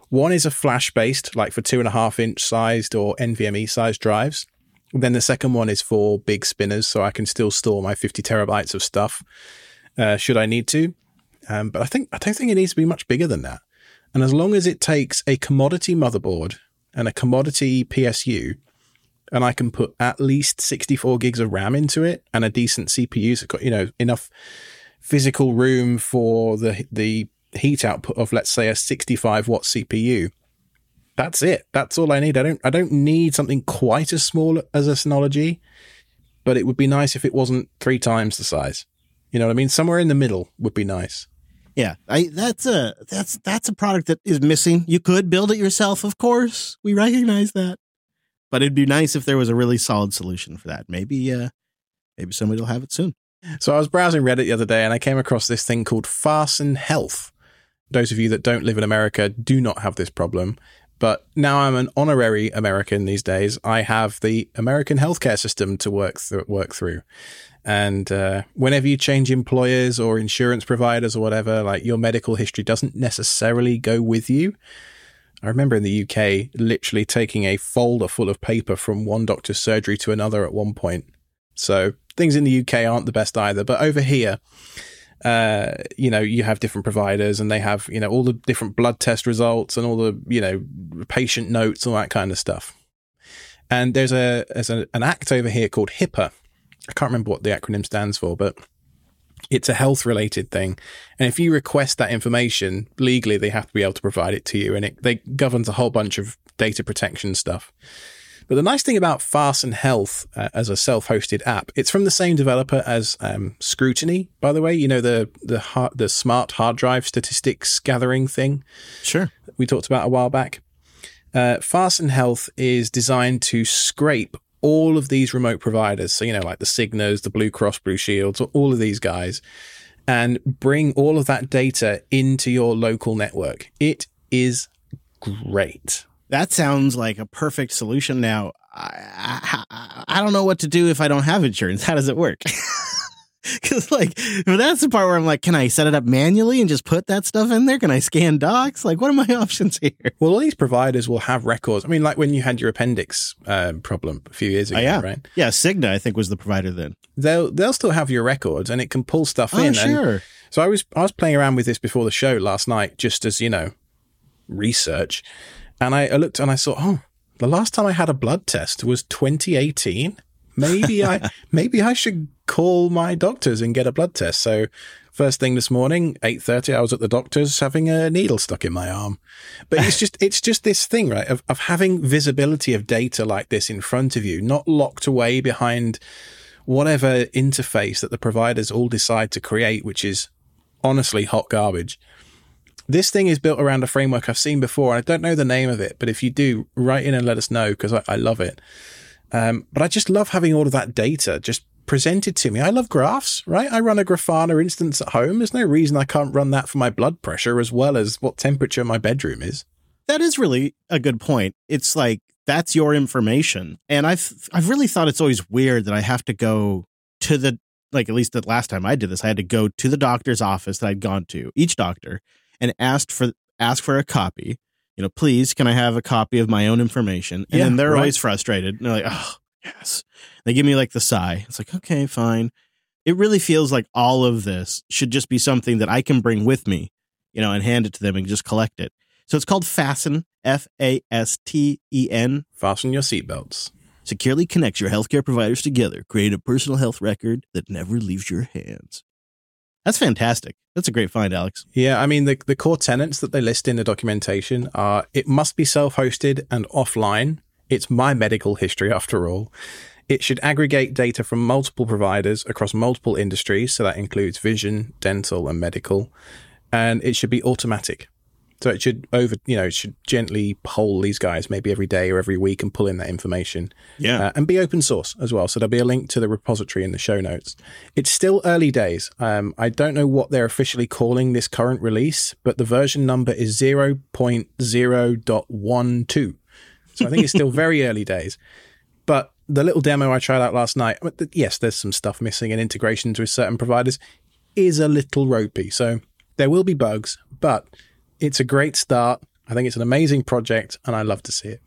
One is a flash based, like for two and a half inch sized or NVMe sized drives. Then the second one is for big spinners, so I can still store my 50 terabytes of stuff uh, should I need to. Um, but I think I don't think it needs to be much bigger than that. And as long as it takes a commodity motherboard and a commodity PSU, and I can put at least 64 gigs of RAM into it and a decent CPU, so you know enough physical room for the the heat output of let's say a 65 watt CPU. That's it. That's all I need. I don't I don't need something quite as small as a Synology, but it would be nice if it wasn't three times the size. You know what I mean? Somewhere in the middle would be nice. Yeah, I that's a that's that's a product that is missing. You could build it yourself, of course. We recognize that, but it'd be nice if there was a really solid solution for that. Maybe, uh, maybe somebody will have it soon. So I was browsing Reddit the other day and I came across this thing called Fasten Health. Those of you that don't live in America do not have this problem. But now I'm an honorary American these days. I have the American healthcare system to work through. Work through. And uh, whenever you change employers or insurance providers or whatever, like your medical history doesn't necessarily go with you. I remember in the UK literally taking a folder full of paper from one doctor's surgery to another at one point. So things in the UK aren't the best either. But over here, uh, you know, you have different providers and they have, you know, all the different blood test results and all the, you know, patient notes, all that kind of stuff. And there's a there's a, an act over here called HIPAA. I can't remember what the acronym stands for, but it's a health related thing. And if you request that information legally, they have to be able to provide it to you. And it they governs a whole bunch of data protection stuff. But the nice thing about Fasten Health uh, as a self-hosted app, it's from the same developer as um, Scrutiny, by the way. You know the the hard, the smart hard drive statistics gathering thing Sure. we talked about a while back. Uh, Fasten Health is designed to scrape all of these remote providers, so you know, like the Cignas, the Blue Cross Blue Shields, all of these guys, and bring all of that data into your local network. It is great. That sounds like a perfect solution. Now, I, I, I don't know what to do if I don't have insurance. [laughs] How does it work? [laughs] [laughs] Because like that's the part where I'm like, can I set it up manually and just put that stuff in there? Can I scan docs? Like, what are my [laughs] options here? Well, all these providers will have records. I mean, like when you had your appendix um, problem a few years ago, Oh, yeah. right? Yeah, Cigna I think was the provider then. They'll they'll still have your records, and it can pull stuff Oh, in. And sure. so I was I was playing around with this before the show last night, just as you know, research, and I, I looked and I saw, oh, the last time I had a blood test was 2018. Maybe I [laughs] maybe I should call my doctors and get a blood test. So first thing this morning, 8:30, I was at the doctor's having a needle stuck in my arm. But it's just it's just this thing, right, of of having visibility of data like this in front of you, not locked away behind whatever interface that the providers all decide to create, which is honestly hot garbage. This thing is built around a framework I've seen before. I don't know the name of it, but if you do, write in and let us know because I, I love it. Um, but I just love having all of that data just presented to me. I love graphs, right? I run a Grafana instance at home. There's no reason I can't run that for my blood pressure as well as what temperature my bedroom is. That is really a good point. It's like that's your information. And I've I've really thought it's always weird that I have to go to the like at least the last time I did this, I had to go to the doctor's office that I'd gone to, each doctor, and asked for ask for a copy. You know, please, can I have a copy of my own information? And Yeah, then they're right. always frustrated. And they're like, oh, yes. They give me like the sigh. It's like, okay, fine. It really feels like all of this should just be something that I can bring with me, you know, and hand it to them and just collect it. So it's called Fasten, F A S T E N. Fasten your seatbelts. Securely connects your healthcare providers together, create a personal health record that never leaves your hands. That's fantastic. That's a great find, Alex. Yeah, I mean, the, the core tenants that they list in the documentation are it must be self hosted and offline. It's my medical history, after all. It should aggregate data from multiple providers across multiple industries. So that includes vision, dental, and medical. And it should be automatic. So it should over, you know, it should gently poll these guys maybe every day or every week and pull in that information Yeah. uh, and be open source as well. So there'll be a link to the repository in the show notes. It's still early days. Um, I don't know what they're officially calling this current release, but the version number is 0.0.12. So I think it's still very early days. But the little demo I tried out last night, yes, there's some stuff missing and integrations with certain providers is a little ropey. So there will be bugs, but it's a great start. I think it's an amazing project and I love to see it.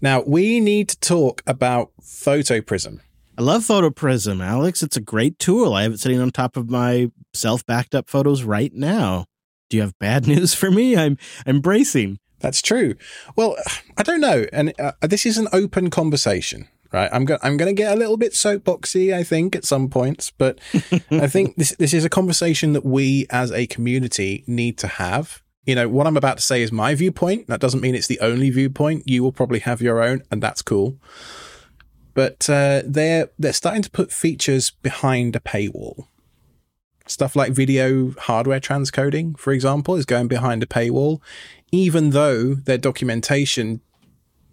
Now, we need to talk about PhotoPrism. I love PhotoPrism, Alex. It's a great tool. I have it sitting on top of my self backed up photos right now. Do you have bad [laughs] news for me? I'm I'm bracing. That's true. Well, [sighs] I don't know, and uh, this is an open conversation, right? I'm going I'm going to get a little bit soapboxy, I think, at some points, but [laughs] I think this this is a conversation that we as a community need to have. You know, what I'm about to say is my viewpoint. That doesn't mean it's the only viewpoint. You will probably have your own, and that's cool. But uh, they're they're starting to put features behind a paywall. Stuff like video hardware transcoding, for example, is going behind a paywall, even though their documentation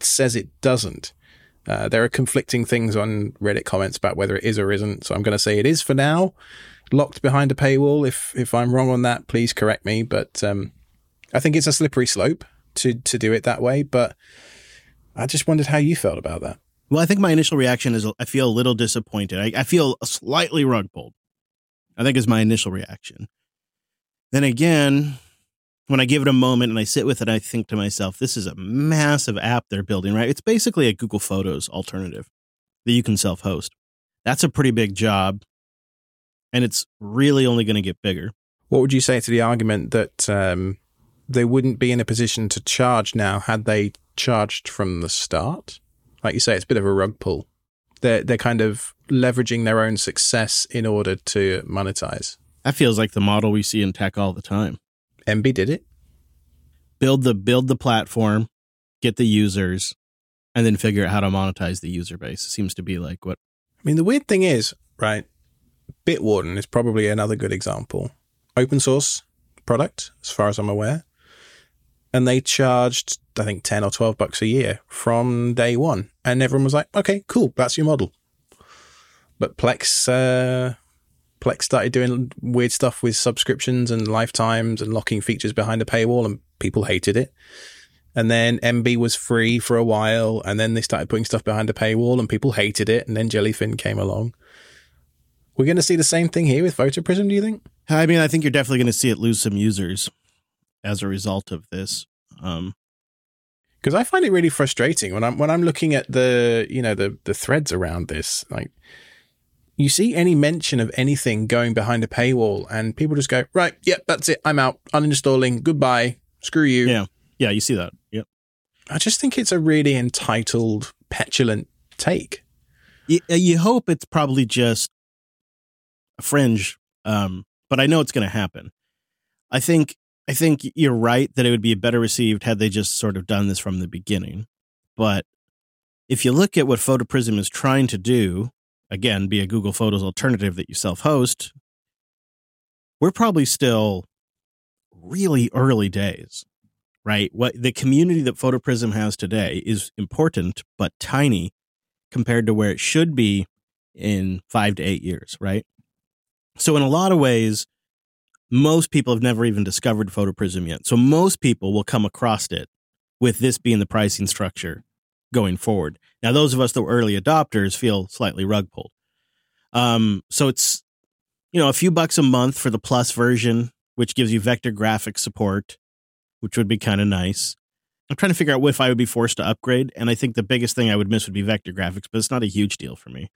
says it doesn't. Uh, there are conflicting things on Reddit comments about whether it is or isn't. So I'm going to say it is for now, locked behind a paywall. If if I'm wrong on that, please correct me. But um, I think it's a slippery slope to to do it that way. But I just wondered how you felt about that. Well, I think my initial reaction is I feel a little disappointed. I, I feel slightly rug pulled. I think is my initial reaction. Then again, when I give it a moment and I sit with it, I think to myself, this is a massive app they're building, right? It's basically a Google Photos alternative that you can self host. That's a pretty big job. And it's really only going to get bigger. What would you say to the argument that um, they wouldn't be in a position to charge now had they charged from the start? Like you say, it's a bit of a rug pull. They're they're kind of leveraging their own success in order to monetize. That feels like the model we see in tech all the time. Emby did it. Build the build the platform, get the users, and then figure out how to monetize the user base. It seems to be like what I mean, the weird thing is, right? Bitwarden is probably another good example. Open source product, as far as I'm aware. And they charged I think 10 or 12 bucks a year from day one. And everyone was like, okay, cool, that's your model. But Plex, uh, Plex started doing weird stuff with subscriptions and lifetimes and locking features behind a paywall, and people hated it. And then Emby was free for a while, and then they started putting stuff behind a paywall, and people hated it. And then Jellyfin came along. We're going to see the same thing here with PhotoPrism, do you think? I mean, I think you're definitely going to see it lose some users as a result of this. Um, because I find it really frustrating when I'm when I'm looking at the you know the the threads around this. Like, you see any mention of anything going behind a paywall, and people just go, right, yep, that's it, I'm out, uninstalling, goodbye, screw you. Yeah, yeah, you see that. Yep. I just think it's a really entitled, petulant take. You, uh, you hope it's probably just a fringe, um, but I know it's going to happen. I think I think you're right that it would be better received had they just sort of done this from the beginning. But if you look at what PhotoPrism is trying to do, again, be a Google Photos alternative that you self host, we're probably still really early days, right? What the community that PhotoPrism has today is important, but tiny compared to where it should be in five to eight years, right? So, in a lot of ways, most people have never even discovered PhotoPrism yet. So most people will come across it with this being the pricing structure going forward. Now, those of us that were early adopters feel slightly rug pulled. Um, so it's, you know, a few bucks a month for the plus version, which gives you vector graphics support, which would be kind of nice. I'm trying to figure out if I would be forced to upgrade. And I think the biggest thing I would miss would be vector graphics, but it's not a huge deal for me.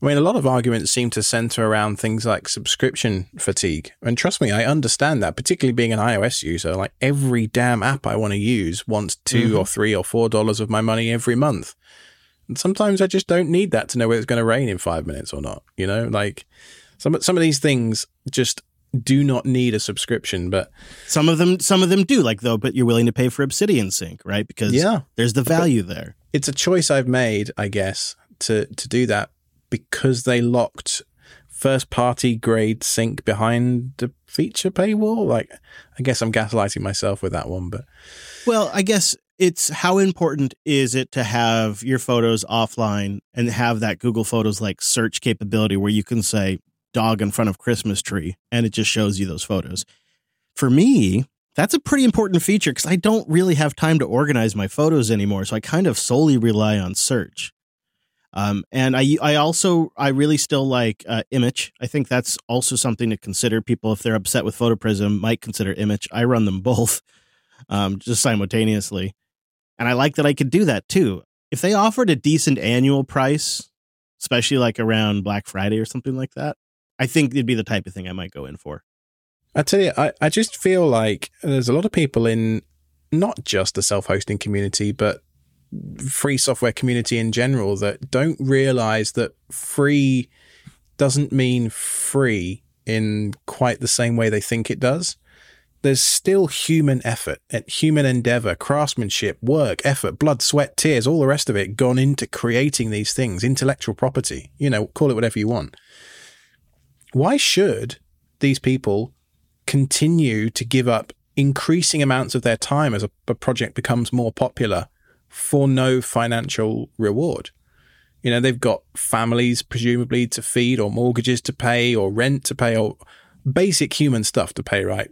I mean, a lot of arguments seem to center around things like subscription fatigue. And trust me, I understand that, particularly being an iOS user. Like every damn app I want to use wants 2 mm-hmm. or three or four dollars of my money every month. And sometimes I just don't need that to know whether it's going to rain in five minutes or not. You know, like some, some of these things just do not need a subscription, but some of them, some of them do like though, but you're willing to pay for Obsidian Sync, right? Because yeah, there's the value there. It's a choice I've made, I guess, to, to do that because they locked first party grade sync behind the feature paywall. Like, I guess I'm gaslighting myself with that one, but. Well, I guess it's how important is it to have your photos offline and have that Google Photos like search capability where you can say dog in front of Christmas tree and it just shows you those photos. For me, that's a pretty important feature because I don't really have time to organize my photos anymore. So I kind of solely rely on search. Um, and I, I also, I really still like uh, Immich. I think that's also something to consider. People, if they're upset with PhotoPrism, might consider Immich. I run them [laughs] both, um, just simultaneously, and I like that I could do that too. If they offered a decent annual price, especially like around Black Friday or something like that, I think it'd be the type of thing I might go in for. I tell you, I, I just feel like there's a lot of people in not just the self-hosting community, but free software community in general that don't realize that free doesn't mean free in quite the same way they think it does. There's still human effort, human endeavor, craftsmanship, work, effort, blood, sweat, tears, all the rest of it gone into creating these things, intellectual property, you know, call it whatever you want. Why should these people continue to give up increasing amounts of their time as a, a project becomes more popular for no financial reward. You know, they've got families presumably to feed or mortgages to pay or rent to pay or basic human stuff to pay, right?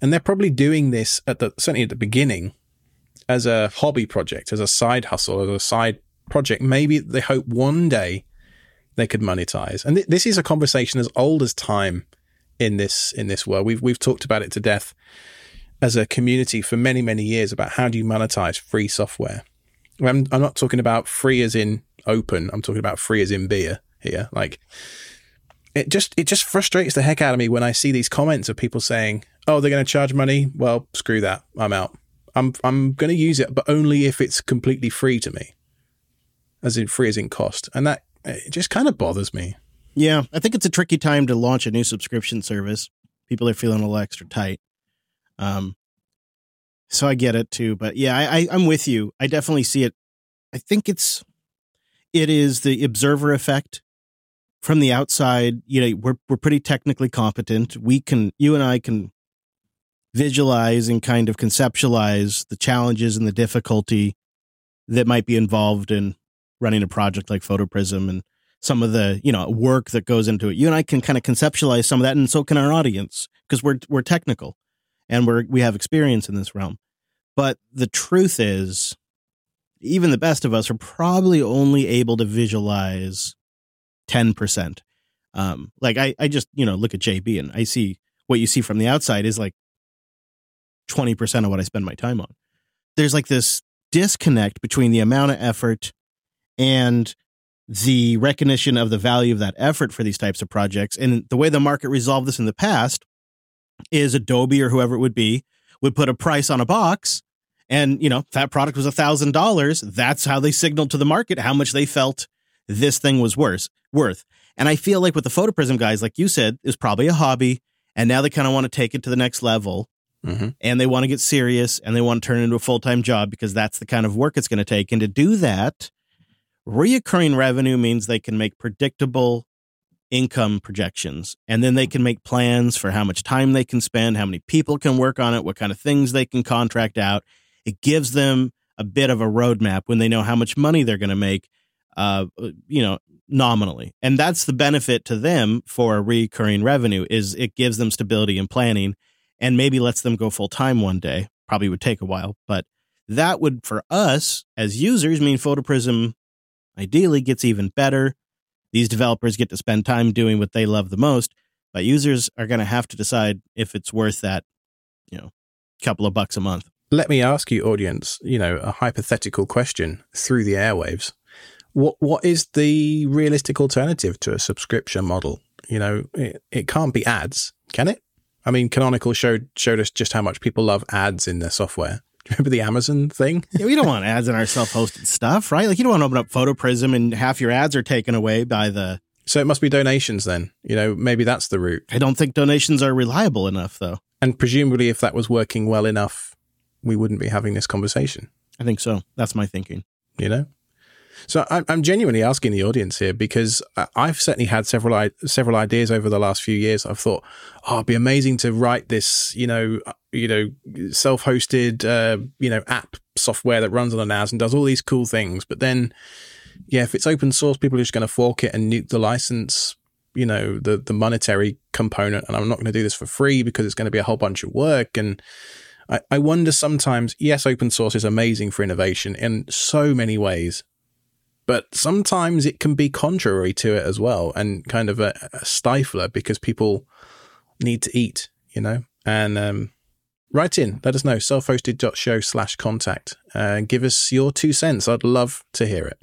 And they're probably doing this at the certainly at the beginning as a hobby project, as a side hustle, as a side project. Maybe they hope one day they could monetize. And th- this is a conversation as old as time in this in this world. We've we've talked about it to death as a community for many many years about how do you monetize free software. I'm, I'm not talking about free as in open. I'm talking about free as in beer here. Like it just it just frustrates the heck out of me when I see these comments of people saying, "Oh, they're going to charge money." Well, screw that. I'm out. I'm I'm going to use it, but only if it's completely free to me, as in free as in cost, and that it just kind of bothers me. Yeah, I think it's a tricky time to launch a new subscription service. People are feeling a little extra tight. Um, so I get it too. But yeah, I, I I'm with you. I definitely see it. I think it's it is the observer effect from the outside. You know, we're we're pretty technically competent. We can you and I can visualize and kind of conceptualize the challenges and the difficulty that might be involved in running a project like PhotoPrism and some of the you know work that goes into it. You and I can kind of conceptualize some of that, and so can our audience because we're we're technical and we're we have experience in this realm. But the truth is, even the best of us are probably only able to visualize ten percent. Um, like I, I just you know look at JB and I see what you see from the outside is like twenty percent of what I spend my time on. There's like this disconnect between the amount of effort and the recognition of the value of that effort for these types of projects. And the way the market resolved this in the past is Adobe or whoever it would be would put a price on a box. And, you know, that product was a thousand dollars, that's how they signaled to the market how much they felt this thing was worth worth. And I feel like with the PhotoPrism guys, like you said, is probably a hobby. And now they kind of want to take it to the next level. Mm-hmm. And they want to get serious and they want to turn it into a full time job because that's the kind of work it's going to take. And to do that, Reoccurring revenue means they can make predictable income projections and then they can make plans for how much time they can spend, how many people can work on it, what kind of things they can contract out. It gives them a bit of a roadmap when they know how much money they're going to make, uh, you know, nominally. And that's the benefit to them for a recurring revenue is it gives them stability and planning and maybe lets them go full time one day. Probably would take a while, but that would for us as users mean PhotoPrism ideally gets even better. These developers get to spend time doing what they love the most, but users are going to have to decide if it's worth that, you know, couple of bucks a month. Let me ask you, audience, you know, a hypothetical question through the airwaves. What what is the realistic alternative to a subscription model? You know, it, it can't be ads, can it? I mean, Canonical showed showed us just how much people love ads in their software. [laughs] Remember the Amazon thing? yeah, we don't want ads in our self-hosted stuff, right? Like you don't want to open up PhotoPrism and half your ads are taken away by the. So it must be donations then. You know, maybe that's the route. I don't think donations are reliable enough, though. And presumably, if that was working well enough, we wouldn't be having this conversation. I think so. That's my thinking. You know. So I'm genuinely asking the audience here because I've certainly had several several ideas over the last few years. I've thought, oh, it'd be amazing to write this, you know, uh, you know, self-hosted, uh, you know, app software that runs on a NAS and does all these cool things. But then, yeah, if it's open source, people are just going to fork it and nuke the license, you know, the the monetary component. And I'm not going to do this for free because it's going to be a whole bunch of work and. I, I wonder sometimes, yes, open source is amazing for innovation in so many ways, but sometimes it can be contrary to it as well and kind of a, a stifler because people need to eat, you know? And um, write in, let us know, self-hosted.show slash contact. Uh, give us your two cents. I'd love to hear it.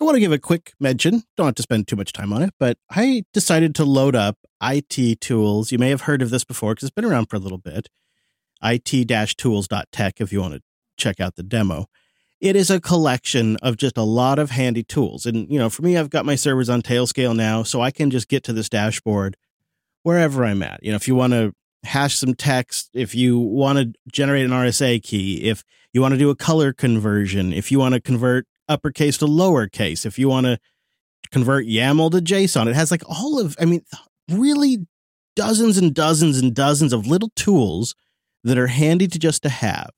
I want to give a quick mention. Don't have to spend too much time on it, but I decided to load up IT tools. You may have heard of this before because it's been around for a little bit. it-tools.tech if you want to check out the demo it is a collection of just a lot of handy tools. And, you know, for me, I've got my servers on Tailscale now, so I can just get to this dashboard wherever I'm at. You know, if you want to hash some text, if you want to generate an RSA key, if you want to do a color conversion, if you want to convert uppercase to lowercase, if you want to convert YAML to JSON, it has like all of, I mean, really dozens and dozens and dozens of little tools that are handy to just to have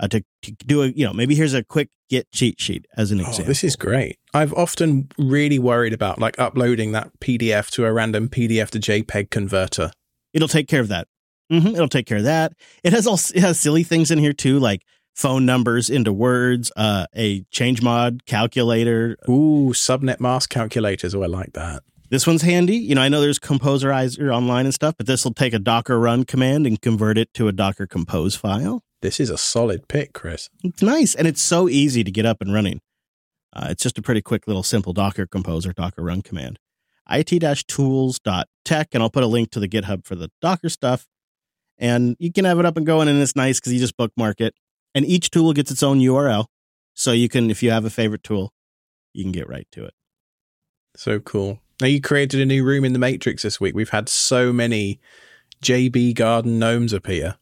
uh, to, to, do a you know maybe here's a quick git cheat sheet as an example. Oh, this is great. I've often really worried about like uploading that PDF to a random PDF to JPEG converter. It'll take care of that. Mm-hmm, it'll take care of that. It has all it has silly things in here too, like phone numbers into words, uh, a change mod calculator. Ooh, subnet mask calculators. Oh, I like that. This one's handy. You know, I know there's Composerizer online and stuff, but this will take a Docker run command and convert it to a Docker compose file. This is a solid pick, Chris. It's nice. And it's so easy to get up and running. Uh, it's just a pretty quick little simple Docker compose or Docker run command. it-tools.tech, and I'll put a link to the GitHub for the Docker stuff. And you can have it up and going, and it's nice because you just bookmark it. And each tool gets its own URL. So you can, if you have a favorite tool, you can get right to it. So cool. Now you created a new room in the Matrix this week. We've had so many JB Garden gnomes appear.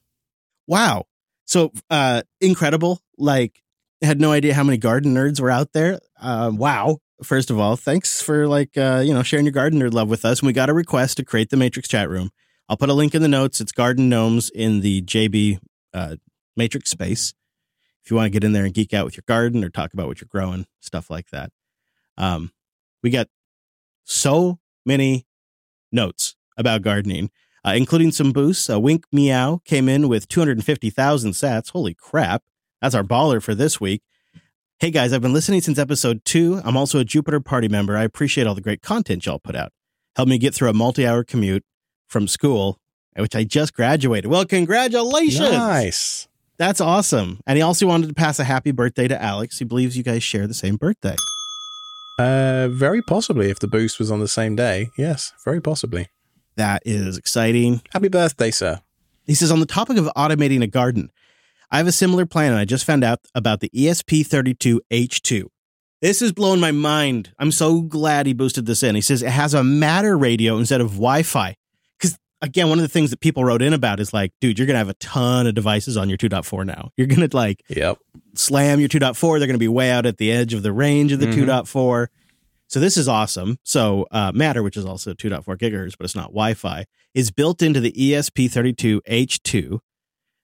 Wow. So uh, incredible. Like, had no idea how many garden nerds were out there. Uh, wow. First of all, thanks for like uh, you know sharing your garden nerd love with us. And we got a request to create the Matrix chat room. I'll put a link in the notes. It's Garden Gnomes in the JB uh, Matrix space. If you want to get in there and geek out with your garden or talk about what you're growing, stuff like that. Um, we got so many notes about gardening, uh, including some boosts. Uh, Wink Meow came in with 250,000 sats. Holy crap. That's our baller for this week. Hey guys, I've been listening since episode two. I'm also a Jupiter party member. I appreciate all the great content y'all put out. Helped me get through a multi hour commute from school, which I just graduated. Well, congratulations. Nice. That's awesome. And he also wanted to pass a happy birthday to Alex. He believes you guys share the same birthday. Uh, very possibly if the boost was on the same day. Yes, very possibly. That is exciting. Happy birthday, sir. He says, on the topic of automating a garden, I have a similar plan and I just found out about the ESP32H2. This is blowing my mind. I'm so glad he boosted this in. He says it has a matter radio instead of Wi Fi. Because, again, one of the things that people wrote in about is like, dude, you're going to have a ton of devices on your 2.4 now. You're going to like Yep. slam your 2.4. They're going to be way out at the edge of the range of the Mhm. 2.4. So this is awesome. So uh, Matter, which is also 2.4 gigahertz, but it's not Wi-Fi, is built into the E ESP32H2.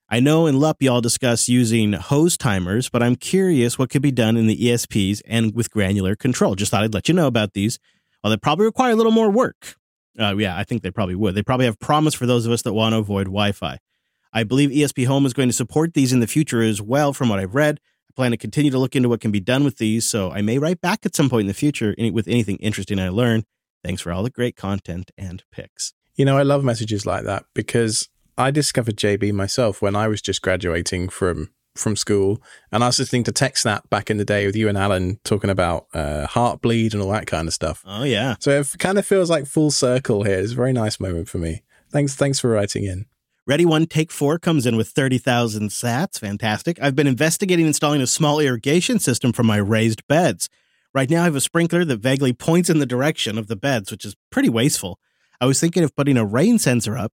I know in LUP y'all discuss using hose timers, but I'm curious what could be done in the ESPs and with granular control. Just thought I'd let you know about these. Well, they probably require a little more work. Uh, yeah, I think they probably would. They probably have promise for those of us that want to avoid Wi-Fi. I believe ESP Home is going to support these in the future as well, from what I've read. I plan to continue to look into what can be done with these, so I may write back at some point in the future with anything interesting I learn. Thanks for all the great content and picks. You know, I love messages like that because I discovered JB myself when I was just graduating from from school, and I was listening to TechSnap back in the day with you and Alan talking about uh, Heartbleed and all that kind of stuff. Oh yeah, So it kind of feels like full circle here. It's a very nice moment for me. Thanks, thanks for writing in. Ready One Take Four comes in with 30,000 sats. Fantastic. I've been investigating installing a small irrigation system for my raised beds. Right now, I have a sprinkler that vaguely points in the direction of the beds, which is pretty wasteful. I was thinking of putting a rain sensor up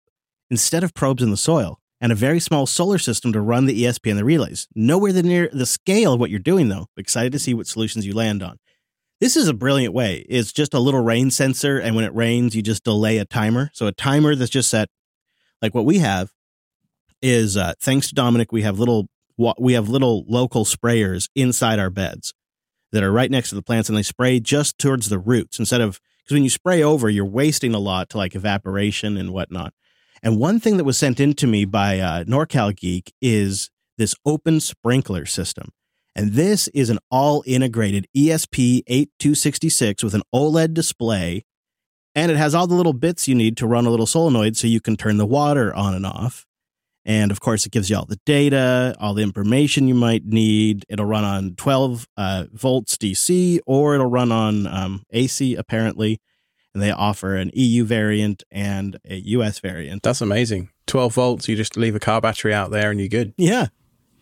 instead of probes in the soil and a very small solar system to run the ESP and the relays. Nowhere near the scale of what you're doing, though. Excited to see what solutions you land on. This is a brilliant way. It's just a little rain sensor, and when it rains, you just delay a timer. So a timer that's just set like what we have is uh, thanks to Dominic, we have little we have little local sprayers inside our beds that are right next to the plants, and they spray just towards the roots instead of because when you spray over, you're wasting a lot to like evaporation and whatnot. And one thing that was sent in to me by uh, NorCal Geek is this open sprinkler system. And this is an all integrated E ESP8266 with an OLED display and it has all the little bits you need to run a little solenoid so you can turn the water on and off. And of course, it gives you all the data, all the information you might need. It'll run on 12 uh, volts DC or it'll run on um, AC, apparently. And they offer an EU variant and a US variant. That's amazing. 12 volts, you just leave a car battery out there and you're good. Yeah.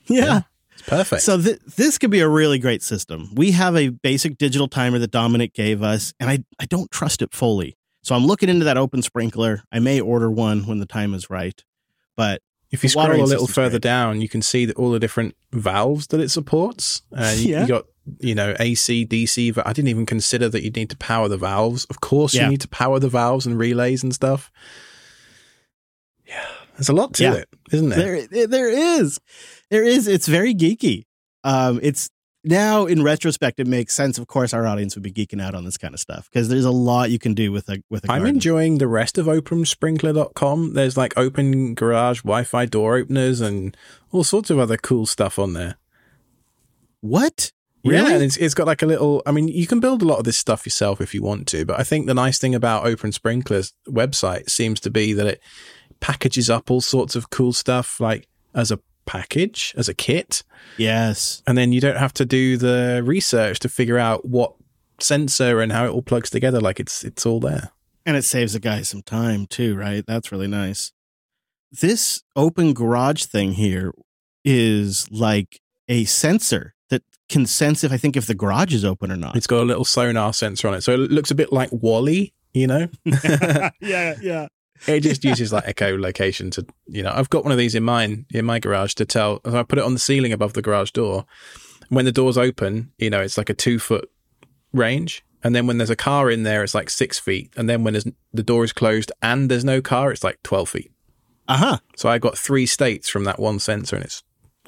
Yeah. Yeah. It's perfect. So th- this could be a really great system. We have a basic digital timer that Dominic gave us, and I, I don't trust it fully. So I'm looking into that open sprinkler. I may order one when the time is right. But if you scroll a little further great. down, you can see that all the different valves that it supports. Uh, you, Yeah. you got, you know, AC, DC. But I didn't even consider that you need to power the valves. Of course, Yeah. you need to power the valves and relays and stuff. Yeah, there's a lot to Yeah. it, isn't there? there, there is, there is. It's very geeky. Um, it's now in retrospect, it makes sense. Of course, our audience would be geeking out on this kind of stuff because there's a lot you can do with a with a I'm garden. enjoying the rest of OpenSprinkler.com. There's like open garage Wi-Fi door openers and all sorts of other cool stuff on there. what? Yeah, Really? and it's, it's got like a little. I mean, you can build a lot of this stuff yourself if you want to, but I think the nice thing about Open Sprinkler's website seems to be that it packages up all sorts of cool stuff like as a package, as a kit, Yes. and then you don't have to do the research to figure out what sensor and how it all plugs together. Like it's it's all there. And it saves the guy some time too, right? That's really nice. This open garage thing here is like a sensor that can sense if I think if the garage is open or not. It's got a little sonar sensor on it, so it looks a bit like Wally. You know, [laughs] yeah, [laughs] yeah. It just uses like echo location to you know i've got one of these in mine in my garage to tell i put it on the ceiling above the garage door when the doors open you know it's like a two foot range And then when there's a car in there, it's like six feet. And then when the door is closed and there's no car, it's like 12 feet. Uh huh. So I got three states from that one sensor and it's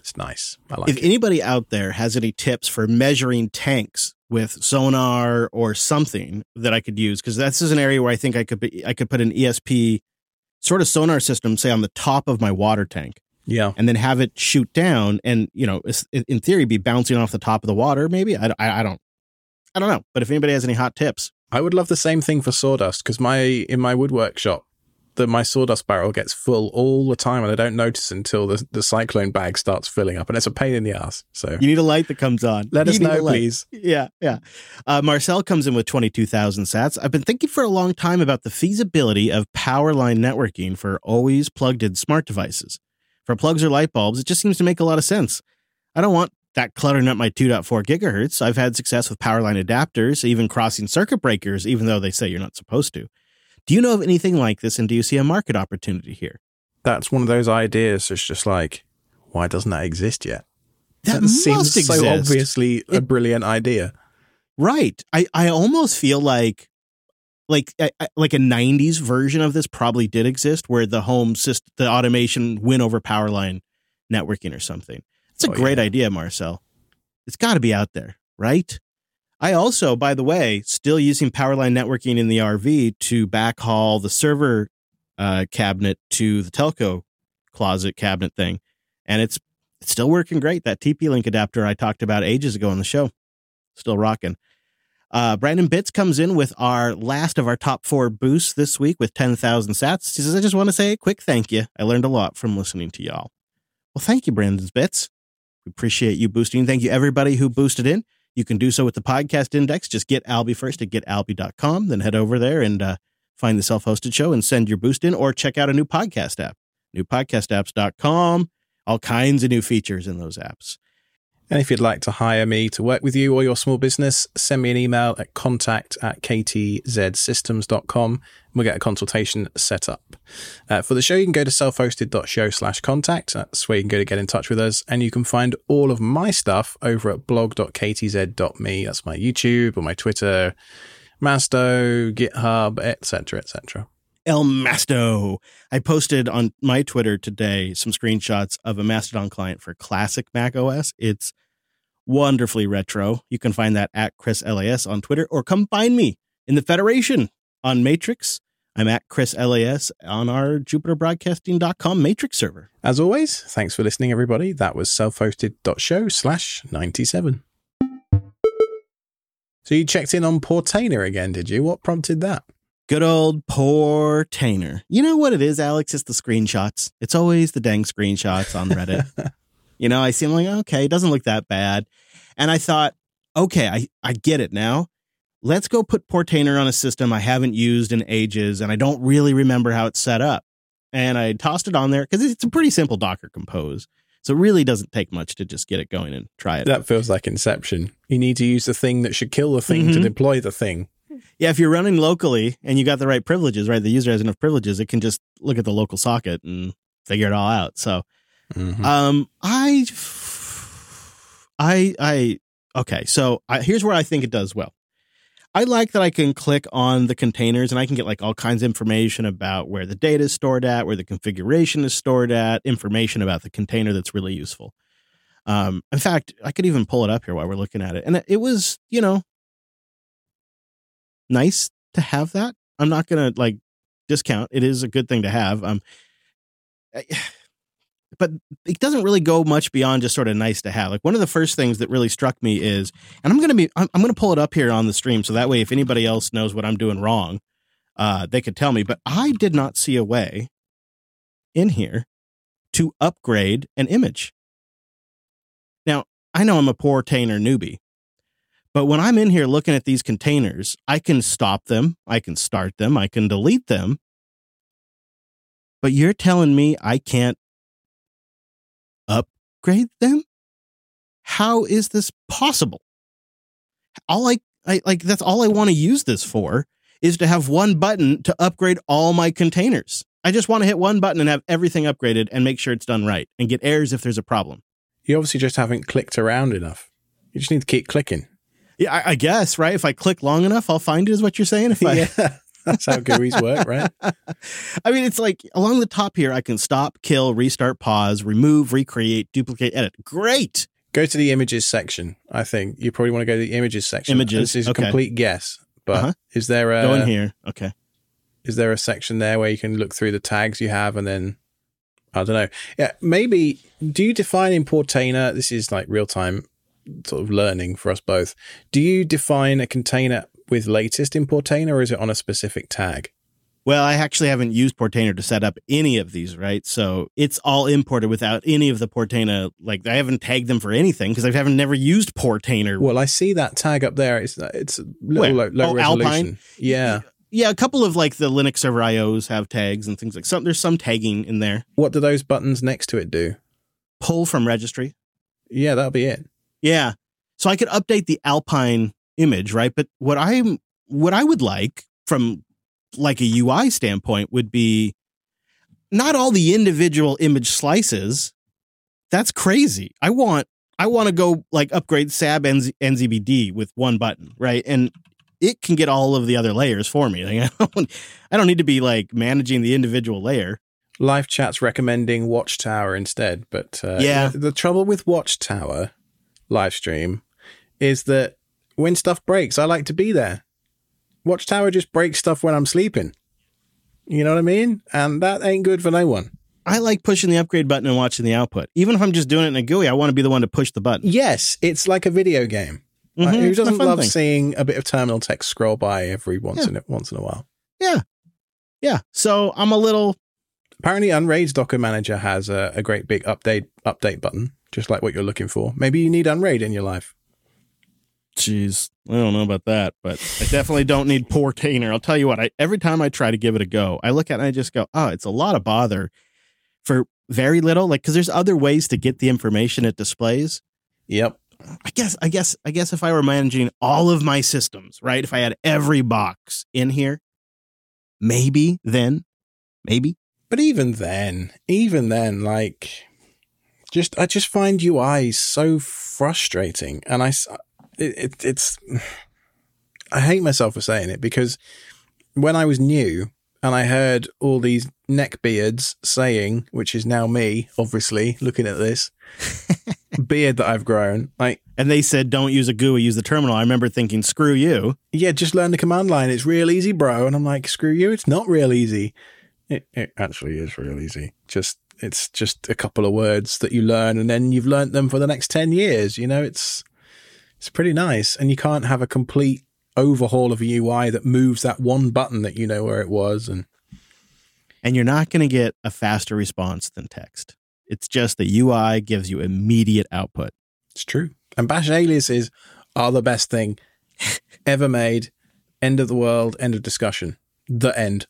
it's nice. I like If it. anybody out there has any tips for measuring tanks with sonar or something that I could use, because this is an area where I think I could be, I could put an ESP sort of sonar system, say on the top of my water tank, yeah. and then have it shoot down, and you know, in theory, be bouncing off the top of the water. Maybe I, I, I don't, I don't know. But if anybody has any hot tips, I would love the same thing for sawdust because my in my woodwork shop, the my sawdust barrel gets full all the time and I don't notice until the the cyclone bag starts filling up and it's a pain in the ass. So you need a light that comes on. let You us know, please. Yeah, yeah. Uh, Marcel comes in with 22,000 sats. I've been thinking for a long time about the feasibility of power line networking for always plugged in smart devices. For plugs or light bulbs, it just seems to make a lot of sense. I don't want that cluttering up my 2.4 gigahertz. I've had success with power line adapters, even crossing circuit breakers, even though they say you're not supposed to. Do you know of anything like this, and do you see a market opportunity here? That's one of those ideas. It's just like, why doesn't that exist yet? That, seems must so exist. obviously a It- brilliant idea. Right. I, I almost feel like like I- like a 90s version of this probably did exist where the home system the automation went over power line networking or something. It's a Oh, great yeah. idea, Marcel. It's got to be out there, right? I also, by the way, still using Powerline networking in the RV to backhaul the server uh, cabinet to the telco closet cabinet thing, and it's it's still working great. That TP Link adapter I talked about ages ago on the show, still rocking. Uh, Brandon Bitts comes in with our last of our top four boosts this week with 10,000 sats. He says, I just want to say a quick thank you. I learned a lot from listening to y'all. Well, thank you, Brandon's Bits. We appreciate you boosting. Thank you, everybody who boosted in. You can do so with the podcast index. Just get Alby first at getalby.com, then head over there and uh, find the self hosted show and send your boost in or check out a new podcast app, newpodcastapps.com. All kinds of new features in those apps. And if you'd like to hire me to work with you or your small business, send me an email at contact at ktzsystems.com and we'll get a consultation set up. Uh, for the show, you can go to self-hosted.show slash contact. That's where you can go to get in touch with us. And you can find all of my stuff over at blog.ktz.me. That's my YouTube or my Twitter, Masto, GitHub, etc., etc. El Masto. I posted on my Twitter today some screenshots of a Mastodon client for classic Mac OS. It's wonderfully retro. You can find that at Chris LAS on Twitter or come find me in the Federation on Matrix. I'm at Chris LAS on our JupiterBroadcasting.com Matrix server. As always, thanks for listening, everybody. That was self-hosted.show slash 97. So you checked in on Portainer again, did you? What prompted that? Good old poor Tainer. You know what it is, Alex? It's the screenshots. It's always the dang screenshots on Reddit. [laughs] you know, I seem like, okay, it doesn't look that bad. And I thought, okay, I, I get it now. Let's go put Portainer on a system I haven't used in ages and I don't really remember how it's set up. And I tossed it on there because it's a pretty simple Docker compose. So it really doesn't take much to just get it going and try it. That feels like Inception. You need to use the thing that should kill the thing to Mhm. deploy the thing. Yeah, if you're running locally and you got the right privileges, right? The user has enough privileges, it can just look at the local socket and figure it all out. So Mhm. Um, I, I, I, okay. So I, here's where I think it does well. I like that I can click on the containers and I can get like all kinds of information about where the data is stored at, where the configuration is stored at, information about the container that's really useful. Um, in fact, I could even pull it up here while we're looking at it. And it was, you know, nice to have that. I'm not to like discount. It is a good thing to have. Um, [sighs] but it doesn't really go much beyond just sort of nice to have. Like one of the first things that really struck me is, and I'm gonna be, I'm, I'm gonna pull it up here on the stream so that way if anybody else knows what I'm doing wrong, uh, they could tell me. But I did not see a way in here to upgrade an image. Now I know I'm a Portainer newbie, but when I'm in here looking at these containers, I can stop them, I can start them, I can delete them. But you're telling me I can't upgrade them? How is this possible? All I, I like that's all I want to use this for is to have one button to upgrade all my containers. I just want to hit one button and have everything upgraded and make sure it's done right and get errors if there's a problem. You obviously just haven't clicked around enough. You just need to keep clicking. Yeah, I, I guess, right? If I click long enough, I'll find it, is what you're saying? If [laughs] I, yeah, that's how GUIs work, right? [laughs] I mean, it's like along the top here, I can stop, kill, restart, pause, remove, recreate, duplicate, edit. Great. Go to the images section. I think you probably want to go to the images section. Images, This is okay. a complete guess, but Uh-huh. is there a Go in here. Okay. is there a section there where you can look through the tags you have and then I don't know. Yeah, maybe do you define in Portainer? This is like real time sort of learning for us both. Do you define a container with latest in Portainer or is it on a specific tag? Well, I actually haven't used Portainer to set up any of these, right? So it's all imported without any of the Portainer. Like I haven't tagged them for anything because I haven't never used Portainer. Well, I see that tag up there. It's it's a little Where? low, low Oh, resolution. Alpine? Yeah. yeah, a couple of like the Linux server IOs have tags and things like some. There's some tagging in there. What do those buttons next to it do? Pull from registry. Yeah, that'll be it. Yeah. So I could update the Alpine image, right? But what I'm what I would like from like a UI standpoint would be not all the individual image slices. That's crazy. I want I want to go like upgrade SAB NZ, NZBD with one button, right? And it can get all of the other layers for me. [laughs] Like, I, don't, I don't need to be like managing the individual layer. Live chat's recommending Watchtower instead, but uh, Yeah. the trouble with Watchtower live stream is that when stuff breaks, I like to be there. Watchtower just breaks stuff when I'm sleeping. You know what I mean? And that ain't good for no one. I like pushing the upgrade button and watching the output. Even if I'm just doing it in a GUI, I want to be the one to push the button. Yes, it's like a video game. Like, Mhm, who doesn't love thing. seeing a bit of terminal text scroll by every once Yeah. in a, once in a while? Yeah, yeah. So I'm a little Apparently, Unraid's Docker Manager has a, a great big update update button, just like what you're looking for. Maybe you need Unraid in your life. Jeez, I don't know about that, but I definitely don't need poor Portainer. I'll tell you what, I every time I try to give it a go, I look at it and I just go, oh, it's a lot of bother for very little. Like, because there's other ways to get the information it displays. Yep. I guess, I guess, I guess if I were managing all of my systems, right? If I had every box in here, maybe then, maybe. But even then, even then, like, just I just find UI so frustrating, and I it, it, it's I hate myself for saying it because when I was new and I heard all these neckbeards saying, which is now me, obviously looking at this [laughs] beard that I've grown, like. And they said, don't use a GUI, use the terminal. I remember thinking, screw you. yeah, just learn the command line. It's real easy, bro. And I'm like, screw you. It's not real easy. It, it actually is real easy. Just, it's just a couple of words that you learn and then you've learnt them for the next 10 years. You know, it's, it's pretty nice. And you can't have a complete overhaul of a UI that moves that one button that you know where it was. And And you're not going to get a faster response than text. It's just the UI gives you immediate output. it's true. And bash aliases are the best thing [laughs] ever made. End of the world. End of discussion. The end.